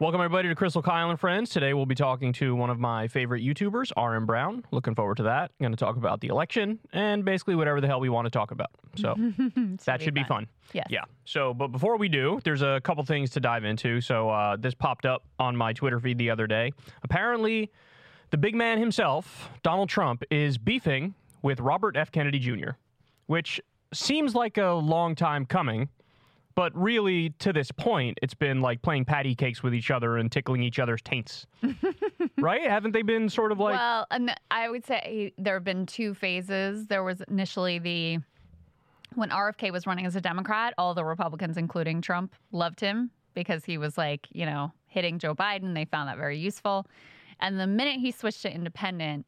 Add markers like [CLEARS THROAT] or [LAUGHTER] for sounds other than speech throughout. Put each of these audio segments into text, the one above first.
Welcome, everybody, to Krystal Kyle and Friends. Today, we'll be talking to one of my favorite YouTubers, RM Brown. Looking forward to that. Going to talk about the election and basically whatever the hell we want to talk about. So [LAUGHS] that should be fun. Yes. Yeah. So, but before we do, there's a couple things to dive into. So, uh, this popped up on my Twitter feed the other day. Apparently, the big man himself, Donald Trump, is beefing with Robert F. Kennedy Jr., which seems like a long time coming. But really, to this point, it's been like playing patty cakes with each other and tickling each other's taints. [LAUGHS] right? Haven't they been sort of like. well, and I would say there have been two phases. There was initially the when RFK was running as a Democrat, all the Republicans, including Trump, loved him because he was like, you know, hitting Joe Biden. They found that very useful. And the minute he switched to independent,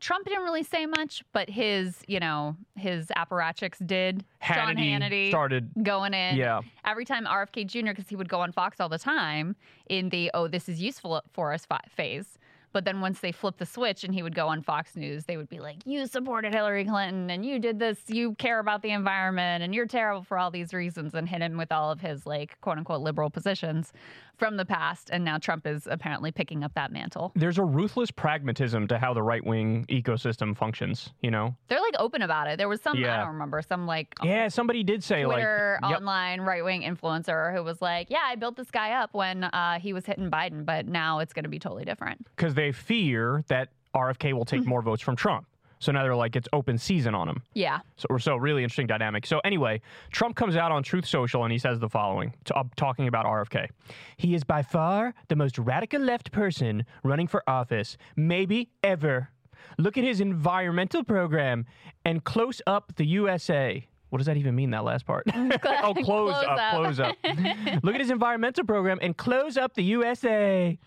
Trump didn't really say much, but his, you know, his apparatchiks did. Sean Hannity Hannity started- going in. Yeah. Every time RFK Jr., because he would go on Fox all the time in the, oh, this is useful for us phase. But then once they flipped the switch and he would go on Fox News, they would be like, you supported Hillary Clinton and you did this, you care about the environment and you're terrible for all these reasons and hit him with all of his like quote unquote liberal positions from the past. And now Trump is apparently picking up that mantle. There's a ruthless pragmatism to how the right wing ecosystem functions, you know? They're like open about it. There was some, Yeah. I don't remember, some like Yeah, somebody did say Twitter like. Yep. online right wing influencer who was like, "Yeah, I built this guy up when uh, he was hitting Biden, but now it's going to be totally different." because they fear that RFK will take more votes from Trump. So now they're like, it's open season on him. Yeah, So, so really interesting dynamic. So anyway, Trump comes out on Truth Social and he says the following, to, uh, talking about RFK. He is by far the most radical left person running for office, maybe ever. Look at his environmental program and close up the USA. What does that even mean? That last part? [LAUGHS] [LAUGHS] oh, close, Close up, up. close up. [LAUGHS] Look at his environmental program and close up the USA.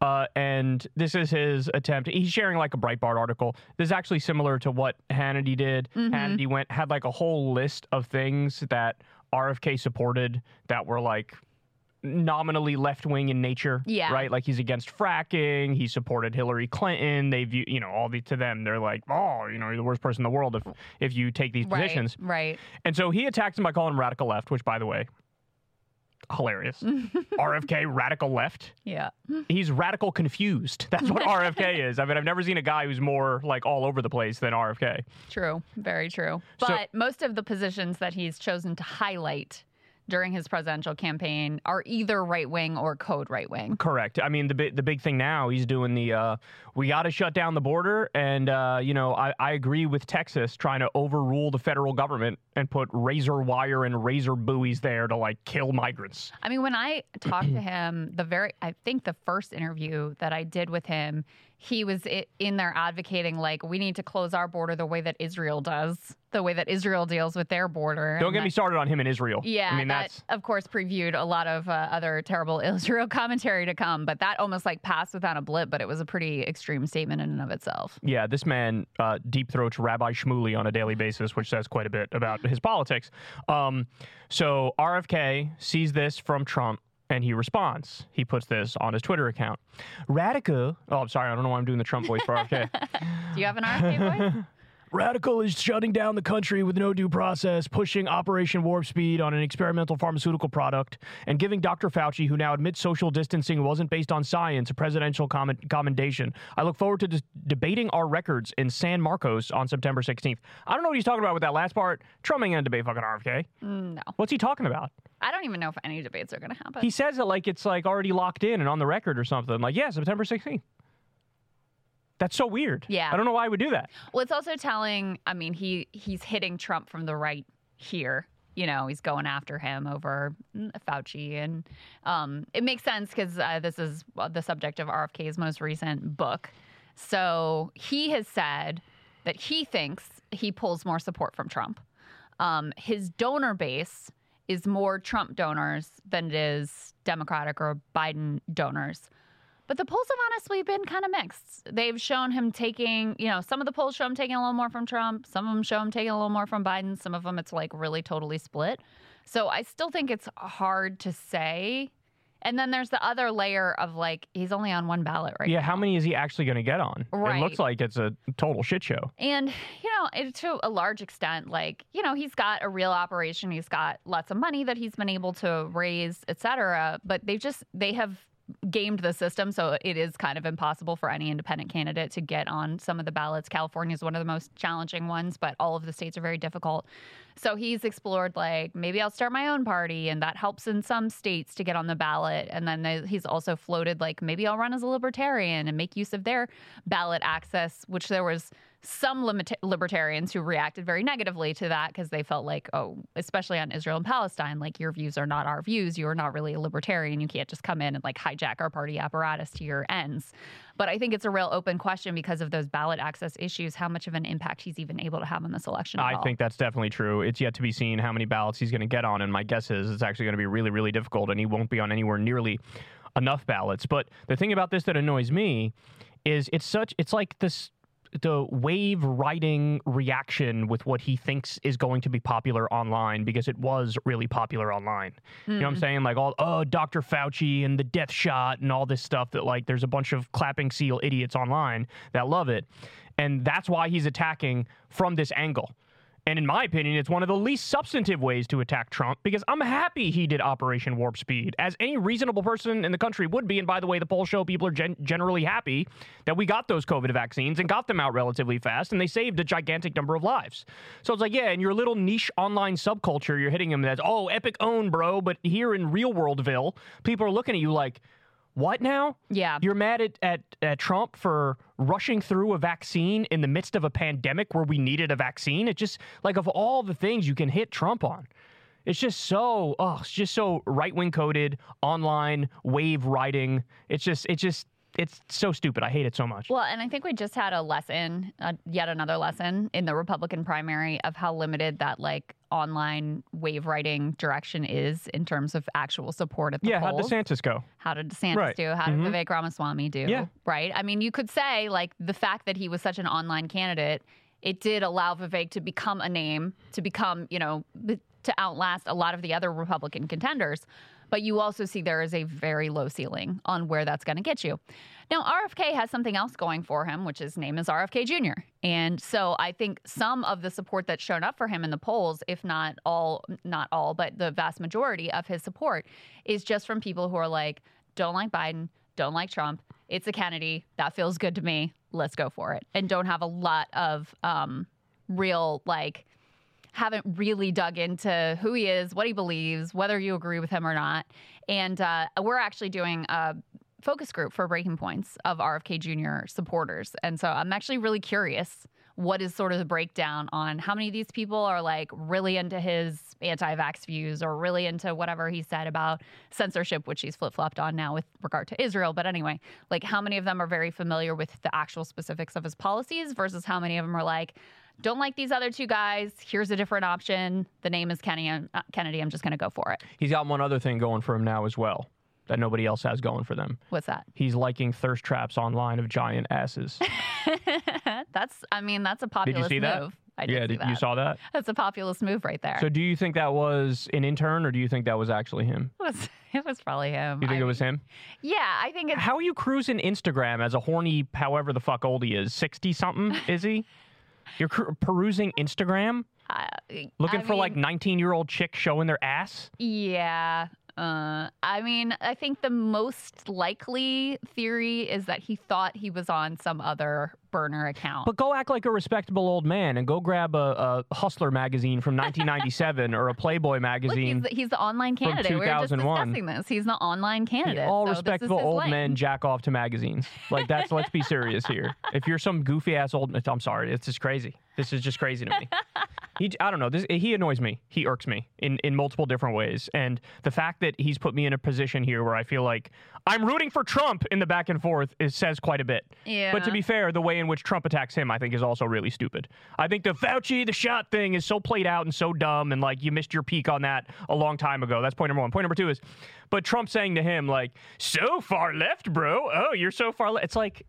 Uh, and this is his attempt. He's sharing like a Breitbart article. This is actually similar to what Hannity did. Mm-hmm. Hannity went had like a whole list of things that RFK supported that were like nominally left wing in nature. Yeah. Right. Like he's against fracking. He supported Hillary Clinton. They view you know all the to them they're like oh you know you're the worst person in the world if if you take these right, positions. right. And so he attacks him by calling him radical left, which by the way. Hilarious. [LAUGHS] RFK, radical left Yeah, he's radical confused. [LAUGHS] That's what [LAUGHS] RFK is. I mean, I've never seen a guy who's more like all over the place than RFK. true, very true. So- But most of the positions that he's chosen to highlight during his presidential campaign are either right wing or code right wing. Correct. I mean, the big the big thing now he's doing the uh, we got to shut down the border, and uh, you know I, I agree with Texas trying to overrule the federal government and put razor wire and razor buoys there to like kill migrants. I mean, when I talked to him, the very, I think the first interview that I did with him, he was in there advocating, like, we need to close our border the way that Israel does, the way that Israel deals with their border. Don't And get me started on him in Israel. Yeah, I mean that that's of course previewed a lot of uh, other terrible [LAUGHS] Israel commentary to come, but that almost like passed without a blip. But it was a pretty extreme statement in and of itself. Yeah, this man uh, deep throats Rabbi Shmuley on a daily basis, which says quite a bit about his politics. Um, so RFK sees this from Trump and he responds. He puts this on his Twitter account. Radical. Oh, I'm sorry. I don't know why I'm doing the Trump voice for RFK. [LAUGHS] Do you have an RFK voice? Radical is shutting down the country with no due process, pushing Operation Warp Speed on an experimental pharmaceutical product, and giving Dr. Fauci, who now admits social distancing wasn't based on science, a presidential comment- commendation. I look forward to dis- debating our records in San Marcos on September 16th. I don't know what he's talking about with that last part. Trump ain't gonna debate fucking RFK. Mm, no, What's he talking about? I don't even know if any debates are going to happen. He says it like it's like already locked in and on the record or something. Like, yeah, September 16th. That's so weird. Yeah. I don't know why I would do that. Well, it's also telling. I mean, he he's hitting Trump from the right here. You know, he's going after him over mm, Fauci, and um, it makes sense because uh, this is uh, the subject of RFK's most recent book. So he has said that he thinks he pulls more support from Trump. Um, his donor base is more Trump donors than it is Democratic or Biden donors. But the polls have honestly been kind of mixed. They've shown him taking, you know, some of the polls show him taking a little more from Trump. Some of them show him taking a little more from Biden. Some of them it's like really totally split. So I still think it's hard to say. And then there's the other layer of like, he's only on one ballot right Yeah, now. how many is he actually going to get on? It looks like it's a total shit show. And, you know, it, to a large extent, like, you know, he's got a real operation. He's got lots of money that he's been able to raise, et cetera. But they just, they have gamed the system so it is kind of impossible for any independent candidate to get on some of the ballots. California is one of the most challenging ones, but all of the states are very difficult. So he's explored like maybe I'll start my own party, and that helps in some states to get on the ballot. And then he's also floated like maybe I'll run as a libertarian and make use of their ballot access, which there was some limit- libertarians who reacted very negatively to that because they felt like, oh, especially on Israel and Palestine, like your views are not our views. You are not really a libertarian. You can't just come in and like hijack our party apparatus to your ends. But I think it's a real open question because of those ballot access issues, how much of an impact he's even able to have on this election. I all. think that's definitely true. It's yet to be seen how many ballots he's going to get on. And my guess is it's actually going to be really, really difficult, and he won't be on anywhere nearly enough ballots. But the thing about this that annoys me is it's such, it's like this the wave riding reaction with what he thinks is going to be popular online because it was really popular online. Mm. You know what I'm hmm. saying? Like all oh Dr. Fauci and the death shot and all this stuff that like there's a bunch of clapping seal idiots online that love it. And that's why he's attacking from this angle. And in my opinion, it's one of the least substantive ways to attack Trump because I'm happy he did Operation Warp Speed, as any reasonable person in the country would be. And by the way, the polls show people are gen- generally happy that we got those COVID vaccines and got them out relatively fast, and they saved a gigantic number of lives. So it's like, yeah, in your little niche online subculture, you're hitting them as, oh, epic own, bro. But here in real worldville, people are looking at you like, what now? Yeah. You're mad at, at, at, Trump for rushing through a vaccine in the midst of a pandemic where we needed a vaccine? It just, like, of all the things you can hit Trump on, it's just so, oh, it's just so right wing coded, online, wave riding. It's just, it just, it's so stupid. I hate it so much. Well, and I think we just had a lesson, uh, yet another lesson in the Republican primary of how limited that like online wave writing direction is in terms of actual support at the yeah, polls. Yeah, how did DeSantis go? How did DeSantis right. do? How did mm-hmm. Vivek Ramaswamy do? Yeah. Right? I mean, you could say like the fact that he was such an online candidate, it did allow Vivek to become a name, to become, you know, to outlast a lot of the other Republican contenders. But you also see there is a very low ceiling on where that's going to get you. Now, RFK has something else going for him, which his name is RFK Jr. And so I think some of the support that's shown up for him in the polls, if not all, not all, but the vast majority of his support is just from people who are like, don't like Biden, don't like Trump. It's a Kennedy. That feels good to me. Let's go for it. And don't have a lot of um, real, like, haven't really dug into who he is, what he believes, whether you agree with him or not. And uh, we're actually doing a focus group for Breaking Points of RFK Jr. supporters. And so I'm actually really curious what is sort of the breakdown on how many of these people are like really into his anti-vax views or really into whatever he said about censorship which he's flip-flopped on now with regard to Israel but anyway like how many of them are very familiar with the actual specifics of his policies versus how many of them are like don't like these other two guys. Here's a different option. The name is Kenny, uh, Kennedy. I'm just going to go for it. He's got one other thing going for him now as well that nobody else has going for them. What's that? He's liking thirst traps online of giant asses. [LAUGHS] that's, I mean, that's a populist did you see move. That? I did yeah, did, you saw that? That's a populist move right there. So, do you think that was an intern, or do you think that was actually him? It was. [LAUGHS] It was probably him. You think I it was him? Yeah, I think it's. How are you cruising Instagram as a horny, however the fuck old he is, sixty something? is he? [LAUGHS] You're perusing Instagram, uh, looking I for mean, like 19 year old chicks showing their ass. Yeah, uh, I mean, I think the most likely theory is that he thought he was on some other burner account. But go act like a respectable old man and go grab a, a Hustler magazine from 1997 or a Playboy magazine. [LAUGHS] Look, he's, the, he's, the, online candidate. From 2001. We discussing this. He's the online candidate. Yeah, all so respectable old men jack off to magazines. Like that's. let's be serious here. If you're some goofy ass old, I'm sorry. It's just crazy. This is just crazy to me. [LAUGHS] he, I don't know. This, he annoys me. He irks me in, in multiple different ways. And the fact that he's put me in a position here where I feel like I'm rooting for Trump in the back and forth is, says quite a bit. Yeah. But to be fair, the way in which Trump attacks him, I think, is also really stupid. I think the Fauci, the shot thing is so played out and so dumb, and like you missed your peak on that a long time ago. That's point number one. Point number two is, but Trump saying to him, like, so far left, bro. Oh, you're so far left. It's like,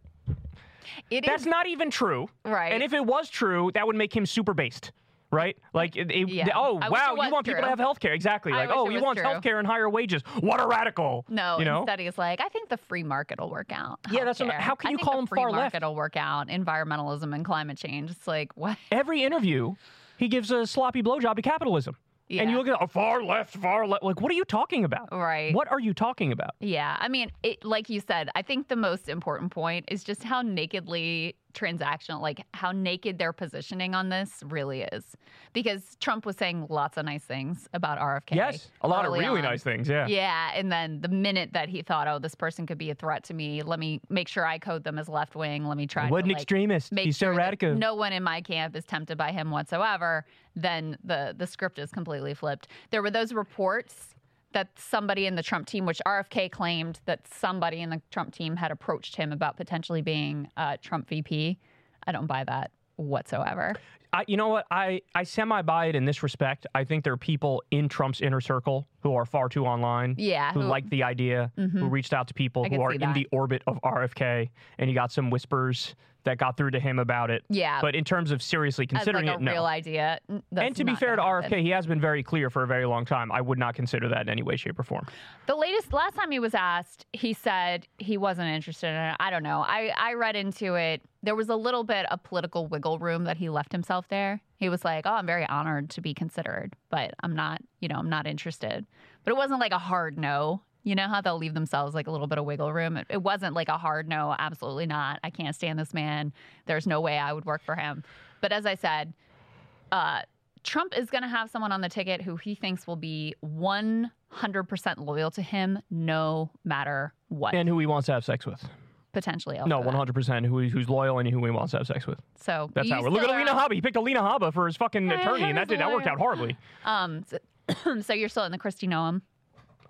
it That's is, not even true. Right. And if it was true, that would make him super based. Right? Like, it, it, yeah. oh, wow, you oh, want true. people to have health care. Exactly. Like, oh, you want health care and higher wages. What a radical. No, you know? instead he's like, I think the free market will work out. Yeah, that's what, how can I you call him far left? free market will work out. Environmentalism and climate change. It's like, what? Every interview, he gives a sloppy blowjob to capitalism. And you look at oh, far left, far left. Like, what are you talking about? Right. What are you talking about? Yeah, I mean, it, like you said, I think the most important point is just how nakedly transactional, like how naked their positioning on this really is. Because Trump was saying lots of nice things about RFK. Yes, a lot of really on. nice things. Yeah. Yeah, and then the minute that he thought, oh, this person could be a threat to me, let me make sure I code them as left wing. Let me try What an like, extremist. make He's so sure that radical. no one in my camp is tempted by him whatsoever. Then the the script is completely flipped. There were those reports that somebody in the Trump team, which RFK claimed that somebody in the Trump team had approached him about potentially being uh, Trump VP. I don't buy that whatsoever. I, you know what? I, I semi buy it in this respect. I think there are people in Trump's inner circle who are far too online. Yeah, Who who- like the idea, who reached out to people who are in the orbit of RFK, and you got some whispers that got through to him about it. Yeah, But in terms of seriously as considering like a it, no. real idea. and to be fair to gonna happen. RFK, he has been very clear for a very long time. I would not consider that in any way, shape, or form. The latest, last time he was asked, he said he wasn't interested in it. I don't know. I, I read into it. There was a little bit of political wiggle room that he left himself there. He was like, "Oh, I'm very honored to be considered, but I'm not, you know, I'm not interested." But it wasn't like a hard no. You know how they'll leave themselves like a little bit of wiggle room. It, it wasn't like a hard no. Absolutely not. I can't stand this man. There's no way I would work for him. But as I said, uh, Trump is going to have someone on the ticket who he thinks will be 100% loyal to him no matter what. And who he wants to have sex with. potentially. No, 100% who, who's loyal and who he wants to have sex with. So That's how we're. Look at Alina Habba. He picked Alina Habba for his fucking Yeah, attorney, and that, did, that worked out horribly. Um, so, [CLEARS THROAT] so you're still in the Kristi Noem.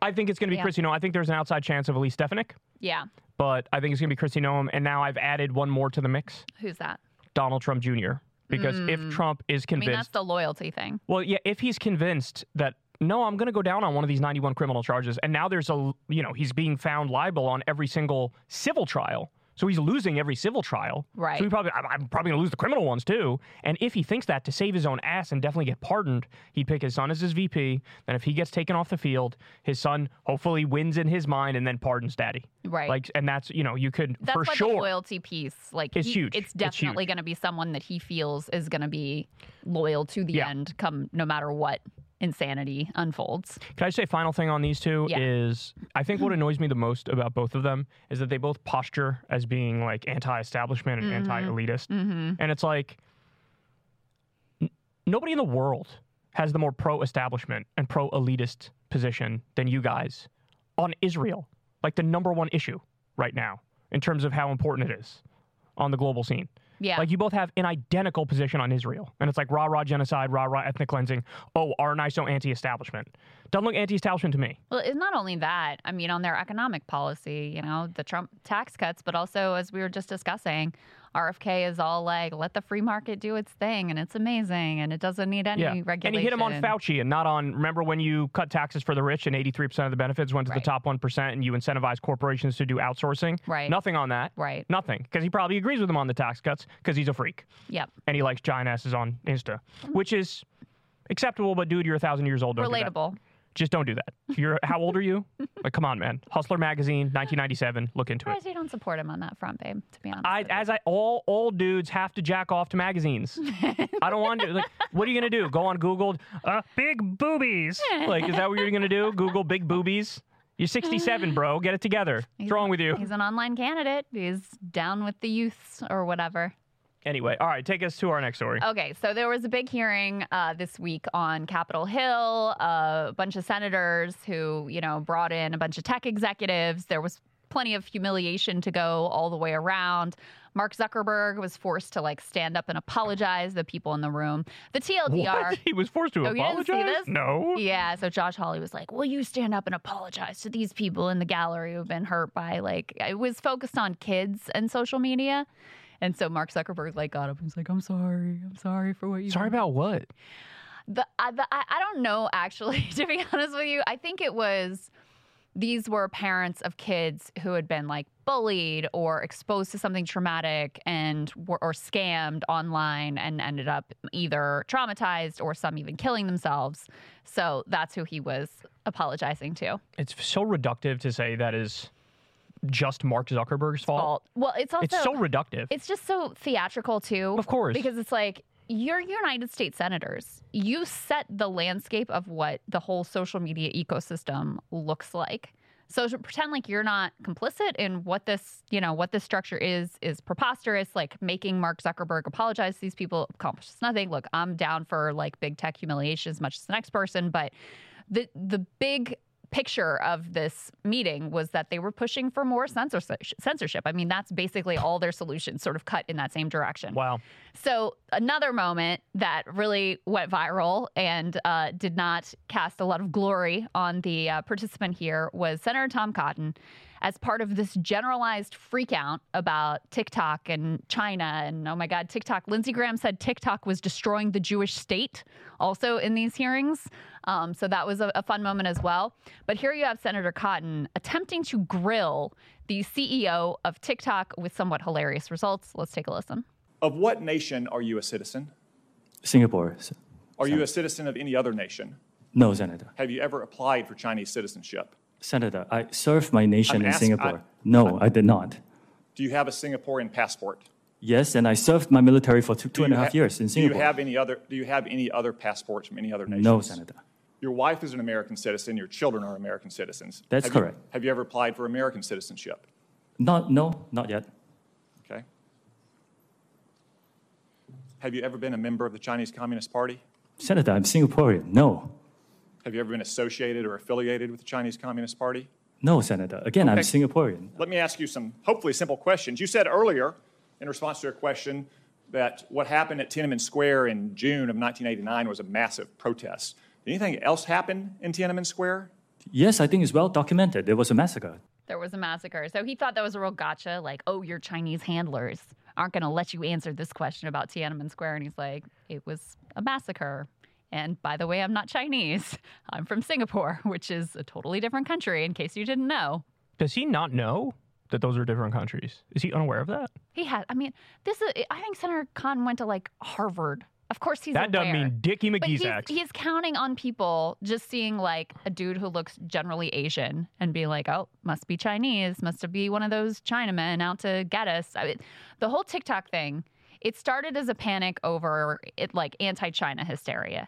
I think it's going to be Yeah. Kristi Noem. I think there's an outside chance of Elise Stefanik, Yeah. but I think it's going to be Kristi Noem. And now I've added one more to the mix Who's that? Donald Trump Jr. Because if Trump is Mm. I mean, that's the loyalty thing. well, yeah, if he's convinced that no, I'm going to go down on one of these 91 criminal charges, and now there's a, you know, he's being found liable on every single civil trial. So he's losing every civil trial. Right. So he probably, I'm, probably going to lose the criminal ones too. And if he thinks that to save his own ass and definitely get pardoned, he'd pick his son as his VP. Then if he gets taken off the field, his son hopefully wins in his mind and then pardons daddy. Right. Like, and that's, you know, you could That's for why sure. the loyalty piece, like, It's he- huge. It's It's definitely going to be someone that he feels is going to be loyal to the Yeah. end, come no matter what insanity unfolds. Can I say final thing on these two Yeah. is I think what [LAUGHS] annoys me the most about both of them is that they both posture as being like anti-establishment and anti-elitist, Mm-hmm. and it's like n- nobody in the world has the more pro-establishment and pro-elitist position than you guys on Israel, like the number one issue right now in terms of how important it is on the global scene. Yeah. Like you both have an identical position on Israel. And it's like rah rah genocide, rah rah ethnic cleansing. Oh, are I so anti establishment? Doesn't look anti establishment to me. Well, it's not only that. I mean, on their economic policy, you know, the Trump tax cuts, but also, as we were just discussing, RFK is all like, let the free market do its thing, and it's amazing, and it doesn't need any Yeah. regulation. And he hit him on Fauci and not on, remember when you cut taxes for the rich and 83% of the benefits went to Right. the top 1% and you incentivized corporations to do outsourcing? Right. Nothing on that. Right. Nothing. Because he probably agrees with him on the tax cuts because he's a freak Yep. and he likes giant asses on Insta, which is acceptable, but dude, you're a thousand years old. Don't do that. Relatable. Just don't do that. You're how old are you? [LAUGHS] Like, come on, man. Hustler magazine, 1997. Look into it. Whereas you don't support him on that front, babe, to be honest. I, with you. as I, all old dudes have to jack off to magazines. [LAUGHS] I don't want to. Like, what are you gonna do? Go on Google, uh, big boobies. Like, is that what you're gonna do? Google big boobies. You're 67, bro. Get it together. What's wrong with you? He's an online candidate. He's down with the youths or whatever. Anyway, all right. Take us to our next story. Okay, so there was a big hearing uh, this week on Capitol Hill. Uh, a bunch of senators who, you know, brought in a bunch of tech executives. There was plenty of humiliation to go all the way around. Mark Zuckerberg was forced to like stand up and apologize to the people in the room. The TLDR. What? [LAUGHS] He was forced to Oh, apologize. No. Yeah, so Josh Hawley was like, "Will you stand up and apologize to these people in the gallery who've been hurt by like it was focused on kids and social media." And so Mark Zuckerberg like got up and was like, "I'm sorry. I'm sorry for what you Sorry about what? the, I, the I, I don't know actually [LAUGHS] to be honest with you. I think it was these were parents of kids who had been like bullied or exposed to something traumatic and were or scammed online and ended up either traumatized or some even killing themselves. So that's who he was apologizing to. It's so reductive to say that is just Mark Zuckerberg's fault. Fault. Well, it's also It's so reductive. it's just so theatrical too. Of course. Because it's like you're United States senators. You set the landscape of what the whole social media ecosystem looks like. So to pretend like you're not complicit in what this, you know, what this structure is, is preposterous. Like making Mark Zuckerberg apologize to these people accomplishes nothing. Look, I'm down for like big tech humiliation as much as the next person, but the the big picture of this meeting was that they were pushing for more censorship. I mean, that's basically all their solutions sort of cut in that same direction. Wow. So, another moment that really went viral and uh, did not cast a lot of glory on the uh, participant here was Senator Tom Cotton as part of this generalized freakout about TikTok and China. And oh my God, TikTok. Lindsey Graham said TikTok was destroying the Jewish state also in these hearings. Um, so that was a, a fun moment as well. But here you have Senator Cotton attempting to grill the CEO of TikTok with somewhat hilarious results. Let's take a listen. Of what nation are you a citizen? Singapore. Are you a citizen of any other nation? No, Senator. Have you ever applied for Chinese citizenship? Senator, I served my nation I'm in ask- Singapore. I- no, I did not. Do you have a Singaporean passport? Yes, and I served my military for two, two and a you half ha- years in Singapore. Do you have any other? Do you have any other passports from any other nations? no, Senator. Your wife is an American citizen. Your children are American citizens. That's Have you- correct. have you ever applied for American citizenship? Not, no, not yet. Okay. Have you ever been a member of the Chinese Communist Party? Senator, I'm Singaporean. No, Have you ever been associated or affiliated with the Chinese Communist Party? no, Senator. Again, I'm Okay. Singaporean. Let me ask you some hopefully simple questions. You said earlier, in response to a question, that what happened at Tiananmen Square in June of 1989 was a massive protest. Did anything else happen in Tiananmen Square? Yes, I think it's well documented. There was a massacre. There was a massacre. So he thought that was a real gotcha, like, oh, your Chinese handlers aren't going to let you answer this question about Tiananmen Square. And he's like, it was a massacre. And by the way, I'm not Chinese. I'm from Singapore, [LAUGHS] which is a totally different country, in case you didn't know. Does he not know that those are different countries? Is he unaware of that? He had, I mean, this is, I think Senator Cotton went to like Harvard. Of course he's that doesn't mean Dickie But McGee's he's, act. he's counting on people just seeing like a dude who looks generally Asian and be like, oh, must be Chinese, must be one of those Chinamen out to get us. I mean, the whole TikTok thing, it started as a panic over it like anti-China hysteria.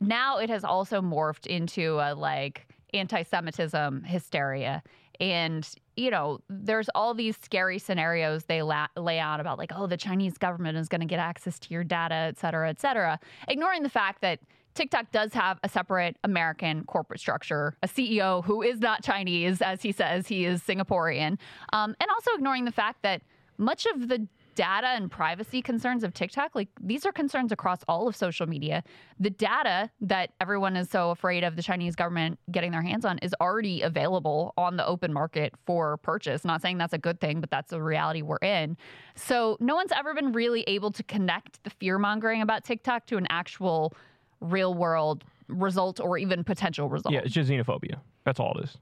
Now it has also morphed into a like anti-Semitism hysteria. And, you know, there's all these scary scenarios they la- lay out about, like, oh, the Chinese government is going to get access to your data, et cetera, et cetera, ignoring the fact that TikTok does have a separate American corporate structure, a CEO who is not Chinese, as he says, he is Singaporean, um, and also ignoring the fact that much of the data and privacy concerns of TikTok, like these are concerns across all of social media. The data that everyone is so afraid of the Chinese government getting their hands on is already available on the open market for purchase. Not saying that's a good thing, but that's the reality we're in. So no one's ever been really able to connect the fear mongering about TikTok to an actual real world result or even potential result. yeah, it's just xenophobia. That's all it is.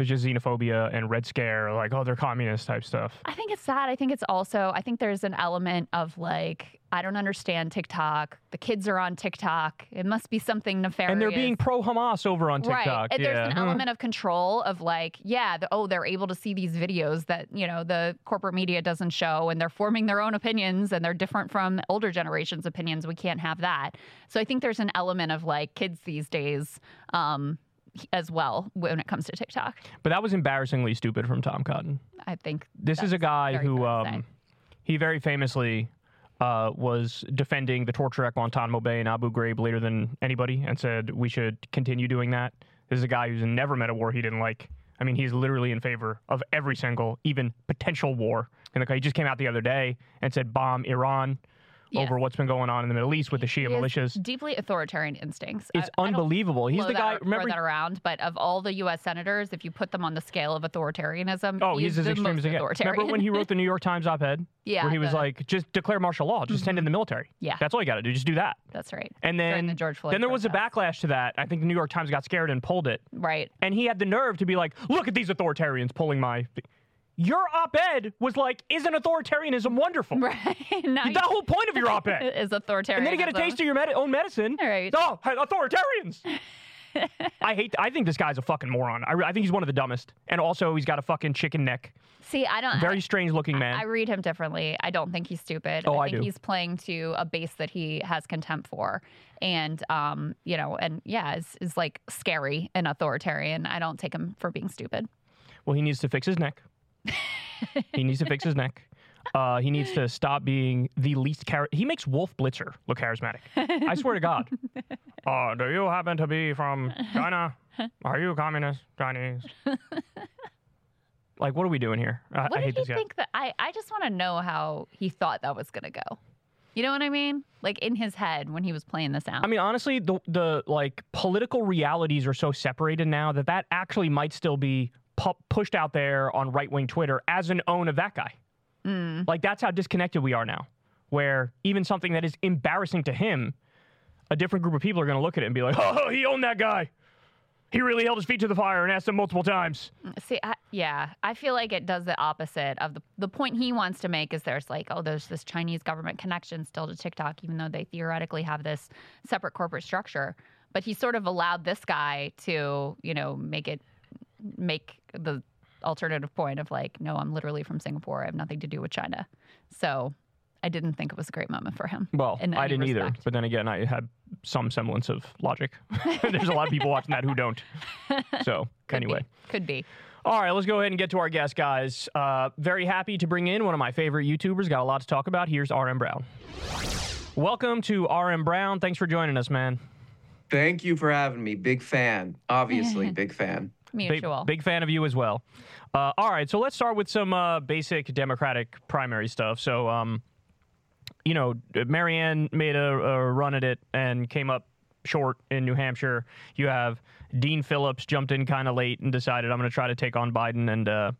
It's just xenophobia and Red Scare, like, oh, they're communist type stuff. I think it's sad. I think it's also, I think there's an element of like, I don't understand TikTok. The kids are on TikTok. It must be something nefarious. And they're being pro Hamas over on TikTok. Right. And yeah. there's an [LAUGHS] element of control of like, yeah, the, oh, they're able to see these videos that, you know, the corporate media doesn't show and they're forming their own opinions and they're different from older generations' opinions. We can't have that. So I think there's an element of like kids these days um, as well when it comes to TikTok. But that was embarrassingly stupid from Tom Cotton. I think This is a guy who fair to say. um, he very famously uh, was defending the torture at Guantanamo Bay and Abu Ghraib later than anybody, and said we should continue doing that. This is a guy who's never met a war he didn't like. I mean, he's literally in favor of every single, even potential war. And the guy he just came out the other day and said bomb Iran Yeah. over what's been going on in the Middle East with the Shia militias. Deeply authoritarian instincts. It's I- I unbelievable. He's blow the that guy. throw Remember? that around, but of all the U.S. senators, if you put them on the scale of authoritarianism, Oh, he's, as the extreme as gets. Remember when he wrote the New York Times op-ed? [LAUGHS] Yeah, Where he was the- Mm-hmm. like, just declare martial law, just send in the military. Yeah. That's all you got to do. Just do that. That's right. And then, the George Floyd then there was a backlash to that. I think the New York Times got scared and pulled it. Right. And he had the nerve to be like, look at these authoritarians pulling my. Your op ed was like, isn't authoritarianism wonderful? [LAUGHS] Right. now The whole point of your [LAUGHS] op ed. is authoritarian. And then you get a taste of your med- own medicine. Right. Oh, authoritarians. [LAUGHS] I hate. I think this guy's a fucking moron. I, re- I think he's one of the dumbest, and also he's got a fucking chicken neck. See, I don't. Very strange looking man. I read him differently. I don't think he's stupid. Oh, I think do. he's playing to a base that he has contempt for. And um, you know, and yeah, is is like scary and authoritarian. I don't take him for being stupid. well, he needs to fix his neck. He needs to fix his neck. Uh, he needs to stop being the least char- He makes Wolf Blitzer look charismatic. I swear to God. [LAUGHS] Uh, do you happen to be from China? Are you a communist Chinese? like, what are we doing here? I, What I hate did he this guy. think that I I just want to know how he thought that was gonna go. You know what I mean? Like in his head when he was playing this out. I mean, honestly, the the like political realities are so separated now that that actually might still be pu- pushed out there on right wing Twitter as an own of that guy. Mm. Like that's how disconnected we are now. Where even something that is embarrassing to him, a different group of people are going to look at it and be like, [LAUGHS] "Oh, he owned that guy. He really held his feet to the fire and asked him multiple times." Mm, see, I, yeah, I feel like it does the opposite of the the point he wants to make is there's like, oh, there's this Chinese government connection still to TikTok, even though they theoretically have this separate corporate structure. But he sort of allowed this guy to, you know, make it make the alternative point of like, no, I'm literally from Singapore. I have nothing to do with China. So I didn't think it was a great moment for him. Well, in I didn't either. But then again, I had some semblance of logic. [LAUGHS] There's a lot of people watching that who don't. [LAUGHS] So Could anyway. be. could be. All right, let's go ahead and get to our guest, guys. Uh, very happy to bring in one of my favorite YouTubers. Got a lot to talk about. Here's RM Brown. Welcome to RM Brown. Thanks for joining us, man. Thank you for having me. Big fan. Obviously, [LAUGHS] big fan. Big, Mutual. big fan of you as well. Uh, all right, so let's start with some uh, basic Democratic primary stuff. So, um, you know, Marianne made a, a run at it and came up short in New Hampshire. You have Dean Phillips jumped in kind of late and decided I'm going to try to take on Biden, and uh,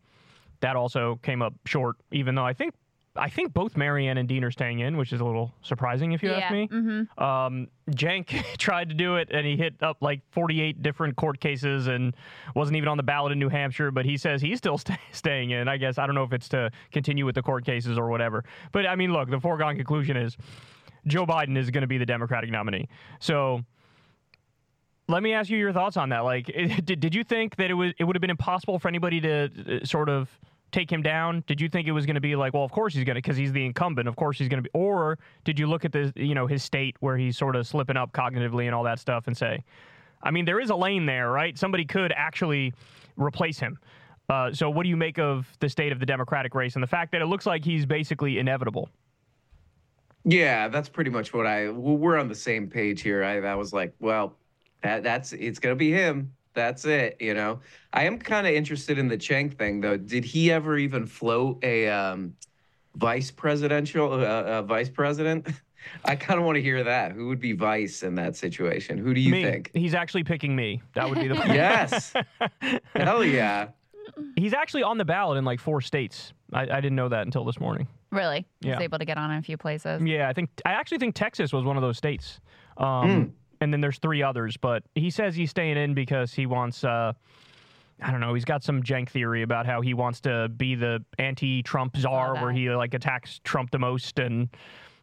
that also came up short. Even though I think I think both Marianne and Dean are staying in, which is a little surprising if you ask Yeah, me. mhm. Um, Cenk [LAUGHS] tried to do it and he hit up like 48 different court cases and wasn't even on the ballot in New Hampshire, but he says he's still [LAUGHS] sta staying in. I guess I don't know if it's to continue with the court cases or whatever. But I mean, look, the foregone conclusion is Joe Biden is going to be the Democratic nominee. So let me ask you your thoughts on that. Like, [LAUGHS] did, did you think that it was it would have been impossible for anybody to uh, sort of take him down? Did you think it was going to be like, well, of course he's going to because he's the incumbent. Of course he's going to be. Or did you look at the you know his state where he's sort of slipping up cognitively and all that stuff and say, I mean, there is a lane there, right? Somebody could actually replace him. Uh, so, what do you make of the state of the Democratic race and the fact that it looks like he's basically inevitable? Yeah, that's pretty much what I. well, We're on the same page here. I, I was like, well, that that's it's gonna be him. That's it. You know. I am kind of interested in the Cenk thing though. Did he ever even float a um, vice presidential uh, uh, vice president? [LAUGHS] I kind of want to hear that. Who would be vice in that situation? Who do you me. think? He's actually picking me. That would be the. [LAUGHS] [LAUGHS] Yes. Hell yeah. He's actually on the ballot in like four states. I, I didn't know that until this morning. Really? He was Yeah. able to get on in a few places. Yeah, I think I actually think Texas was one of those states. Um, And then there's three others, but he says he's staying in because he wants. Uh, I don't know. He's got some jank theory about how he wants to be the anti-Trump czar, where he like attacks Trump the most, and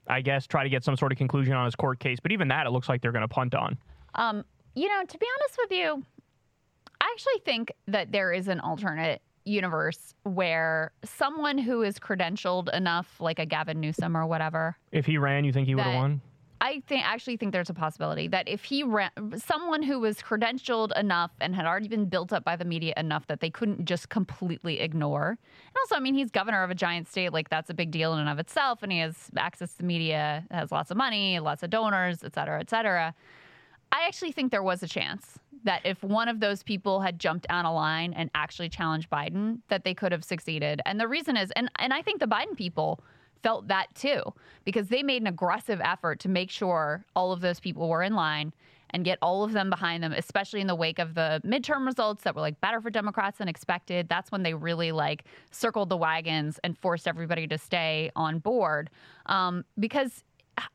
I guess try to get some sort of conclusion on his court case. But even that, it looks like they're going to punt on. Um, you know, to be honest with you, I actually think that there is an alternate universe where someone who is credentialed enough, like a Gavin Newsom or whatever, If he ran, you think he would have won? I think actually think there's a possibility that if he ran, someone who was credentialed enough and had already been built up by the media enough that they couldn't just completely ignore. And also, I mean, he's governor of a giant state, like that's a big deal in and of itself, and he has access to media, has lots of money, lots of donors, et cetera, et cetera. I actually think there was a chance that if one of those people had jumped on a line and actually challenged Biden, that they could have succeeded. And the reason is, and, and I think the Biden people felt that too, because they made an aggressive effort to make sure all of those people were in line and get all of them behind them, especially in the wake of the midterm results that were like better for Democrats than expected. That's when they really like circled the wagons and forced everybody to stay on board. Um, because,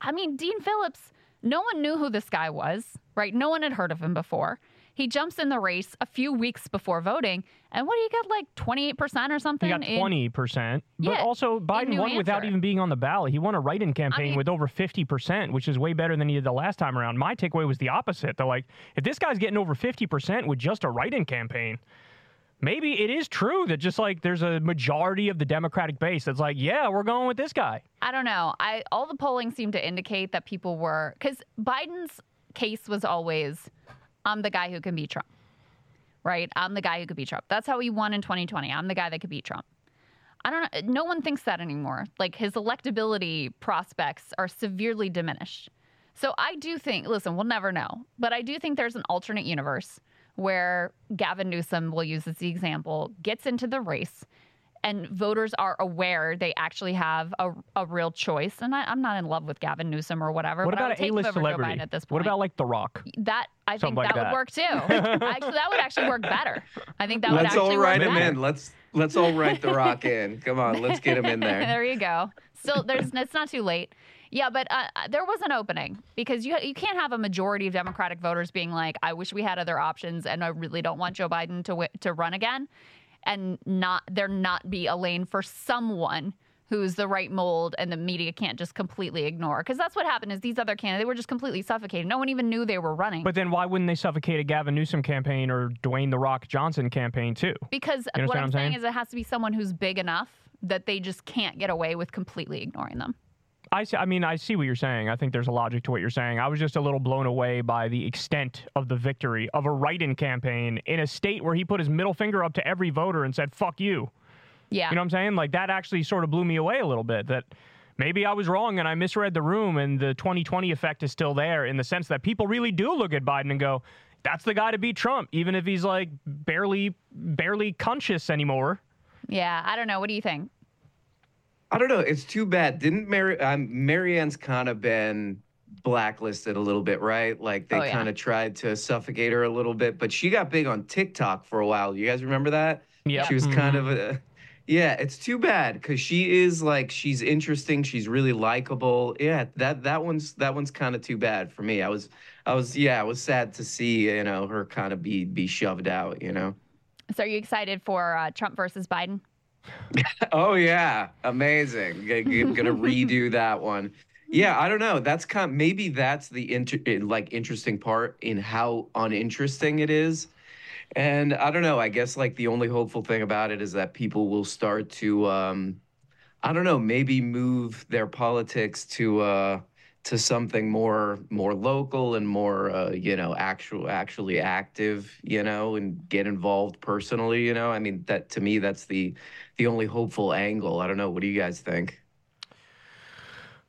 I mean, Dean Phillips, no one knew who this guy was, right? No one had heard of him before. He jumps in the race a few weeks before voting, and what do you get like twenty eight percent or something? He got in- twenty percent, but Yeah, also Biden won without even being on the ballot. He won a write-in campaign mean- with over fifty percent, which is way better than he did the last time around. My takeaway was the opposite. They're like, if this guy's getting over fifty percent with just a write-in campaign, maybe it is true that just like there's a majority of the Democratic base that's like, yeah, we're going with this guy. I don't know. I all the polling seemed to indicate that people were because Biden's case was always, I'm the guy who can beat Trump, right? I'm the guy who could beat Trump. That's how he won in 2020. I'm the guy that could beat Trump. I don't know. No one thinks that anymore. Like his electability prospects are severely diminished. So I do think, listen, we'll never know, but I do think there's an alternate universe where Gavin Newsom, we'll use as the example, gets into the race and voters are aware they actually have a, a real choice. And I, I'm not in love with Gavin Newsom or whatever. What but I about would an take him A-list over Joe celebrity? Biden at this point. What about like The Rock? that? I think Something like that, that. would work too. [LAUGHS] actually, that would actually work better. I think that would let's actually all write work him better. in. Let's let's all write the rock in. Come on, let's get him in [LAUGHS] there. there you go. Still, there's it's not too late. Yeah, but uh, there was an opening because you you can't have a majority of Democratic voters being like, "I wish we had other options," and I really don't want Joe Biden to wi- to run again, and not there not be a lane for someone who's the right mold and the media can't just completely ignore because that's what happened is these other candidates they were just completely suffocated no one even knew they were running But then why wouldn't they suffocate a Gavin Newsom campaign or Dwayne The Rock Johnson campaign too? because what I'm, saying? is it has to be someone who's big enough that they just can't get away with completely ignoring them I, see, I mean, I see what you're saying. I think there's a logic to what you're saying. I was just a little blown away by the extent of the victory of a write-in campaign in a state where he put his middle finger up to every voter and said, "Fuck you." yeah You know what I'm saying? Like that actually sort of blew me away a little bit. That maybe I was wrong and I misread the room, and the 2020 effect is still there in the sense that people really do look at Biden and go, "That's the guy to beat Trump," even if he's like barely, barely conscious anymore. yeah I don't know what do you think I don't know. It's too bad. Didn't Mary um, Marianne's kind of been blacklisted a little bit, right? Like they Oh, yeah. kind of tried to suffocate her a little bit, but she got big on TikTok for a while. You guys remember that? Yeah, She was kind of a yeah, it's too bad because she is like she's interesting. She's really likable. Yeah, that that one's that one's kind of too bad for me. I was I was yeah, I was sad to see you know her kind of be be shoved out. You know. So are you excited for uh, Trump versus Biden? [LAUGHS] Oh yeah, amazing. G- gonna redo [LAUGHS] that one. Yeah, I don't know. That's kind. Of, maybe that's the inter- eh, like interesting part in how uninteresting it is. And I don't know. I guess like the only hopeful thing about it is that people will start to, um, I don't know, maybe move their politics to uh, to something more more local and more uh, you know actual actually active. You know, and get involved personally. You know, I mean that to me that's the the only hopeful angle. I don't know. What do you guys think?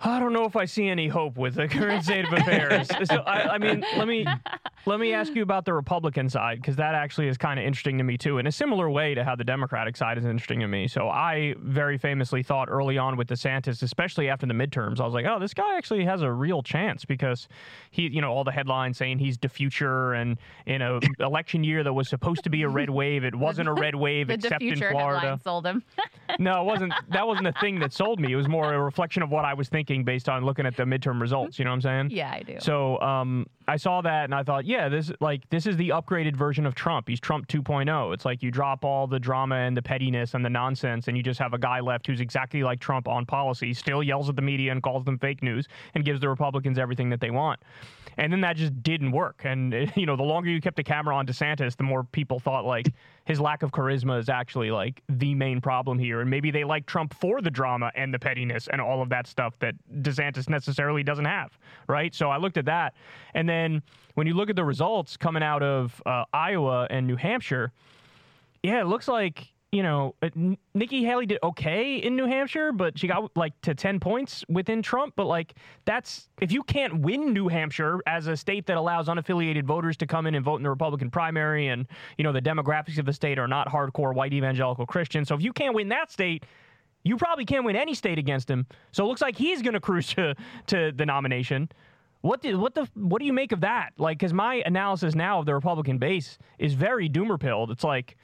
I don't know if I see any hope with the current state of [LAUGHS] affairs. so I, I mean, let me [LAUGHS] let me ask you about the Republican side because that actually is kind of interesting to me too, in a similar way to how the Democratic side is interesting to me. So I very famously thought early on with DeSantis, especially after the midterms, I was like, oh, this guy actually has a real chance because he, you know, all the headlines saying he's the future, and in a election year that was supposed to be a red wave, it wasn't a red wave [LAUGHS] except in Florida. sold him. [LAUGHS] No, it wasn't. That wasn't the thing that sold me. It was more a reflection of what I was thinking based on looking at the midterm results. You know what I'm saying? yeah, I do. So um, I saw that and I thought, yeah, this like this is the upgraded version of Trump. He's Trump 2.0. It's like you drop all the drama and the pettiness and the nonsense, and you just have a guy left who's exactly like Trump on policy, still yells at the media and calls them fake news, and gives the Republicans everything that they want. And then that just didn't work. And [LAUGHS] you know, the longer you kept the camera on DeSantis, the more people thought like his lack of charisma is actually like the main problem here. And maybe they like Trump for the drama and the pettiness and all of that stuff that DeSantis necessarily doesn't have, right? So I looked at that, and then when you look at the results coming out of uh, Iowa and New Hampshire, yeah, it looks like you know uh, Nikki Haley did okay in New Hampshire, but she got like to ten points within Trump. But like that's if you can't win New Hampshire as a state that allows unaffiliated voters to come in and vote in the Republican primary, and you know the demographics of the state are not hardcore white evangelical Christians. So if you can't win that state. You probably can't win any state against him. So it looks like he's going to cruise to, to the nomination. What did what the what do you make of that? Like, because my analysis now of the Republican base is very doomer pilled. It's like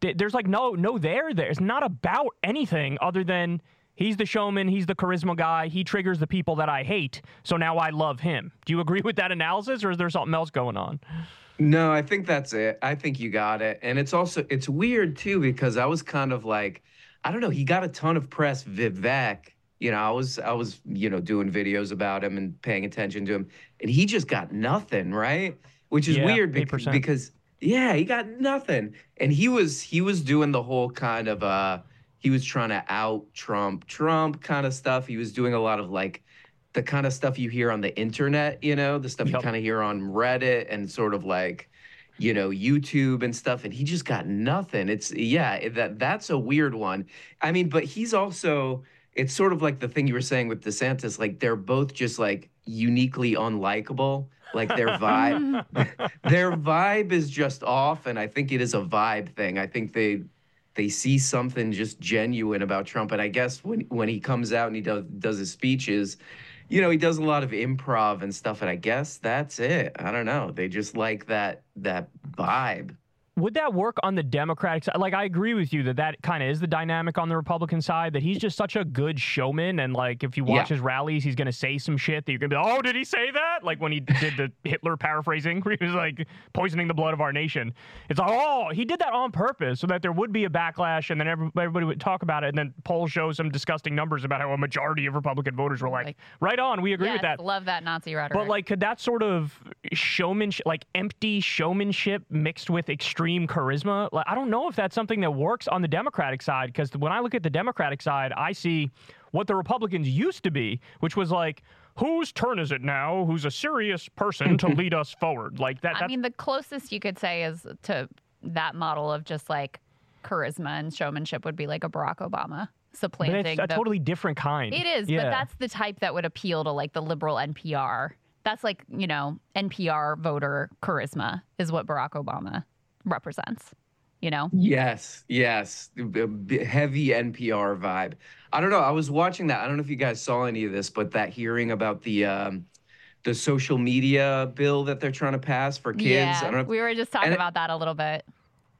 there's like no no there there. It's not about anything other than he's the showman, he's the charisma guy, he triggers the people that I hate. So now I love him. Do you agree with that analysis, or is there something else going on? No, I think that's it. I think you got it. And it's also it's weird too because I was kind of like, I don't know, he got a ton of press, Vivek. You know, I was I was, you know, doing videos about him and paying attention to him. And he just got nothing, right? Which is Yeah, weird bec- 8%. because yeah, he got nothing. And he was he was doing the whole kind of uh he was trying to out Trump, Trump kind of stuff. He was doing a lot of like the kind of stuff you hear on the internet, you know, the stuff Yep. you kind of hear on Reddit and sort of like, you know, YouTube and stuff. And he just got nothing. It's yeah, that that's a weird one. I mean, but he's also it's sort of like the thing you were saying with DeSantis, like they're both just like uniquely unlikable. Like their vibe, [LAUGHS] [LAUGHS] their vibe is just off, and I think it is a vibe thing. I think they they see something just genuine about Trump. And I guess when when he comes out and he does does his speeches, you know, he does a lot of improv and stuff. And I guess that's it. I don't know. They just like that that vibe. Would that work on the Democratic side? Like, I agree with you that that kind of is the dynamic on the Republican side. That he's just such a good showman, and like, if you watch Yeah. his rallies, he's gonna say some shit that you're gonna be, like, oh, did he say that? Like when he did the Hitler paraphrasing, [LAUGHS] where he was like poisoning the blood of our nation. It's like, oh, he did that on purpose so that there would be a backlash, and then everybody would talk about it, and then polls show some disgusting numbers about how a majority of Republican voters were like, Like- right on, we agree yes, with that. love that Nazi rhetoric. But like, could that sort of showmanship, like empty showmanship mixed with extreme charisma, like I don't know if that's something that works on the Democratic side. Because when I look at the Democratic side, I see what the Republicans used to be, which was like, whose turn is it now? Who's a serious person to lead us [LAUGHS] forward? Like that. I mean, the closest you could say is to that model of just like charisma and showmanship would be like a Barack Obama but it's a the- totally different kind. It is, yeah. but that's the type that would appeal to like the liberal NPR. That's like, you know, NPR voter charisma is what Barack Obama represents, you know? Yes, yes, heavy NPR vibe. I don't know. I was watching that. I don't know if you guys saw any of this, but that hearing about the um, the social media bill that they're trying to pass for kids. yeah, I don't know. If, we were just talking about that a little bit.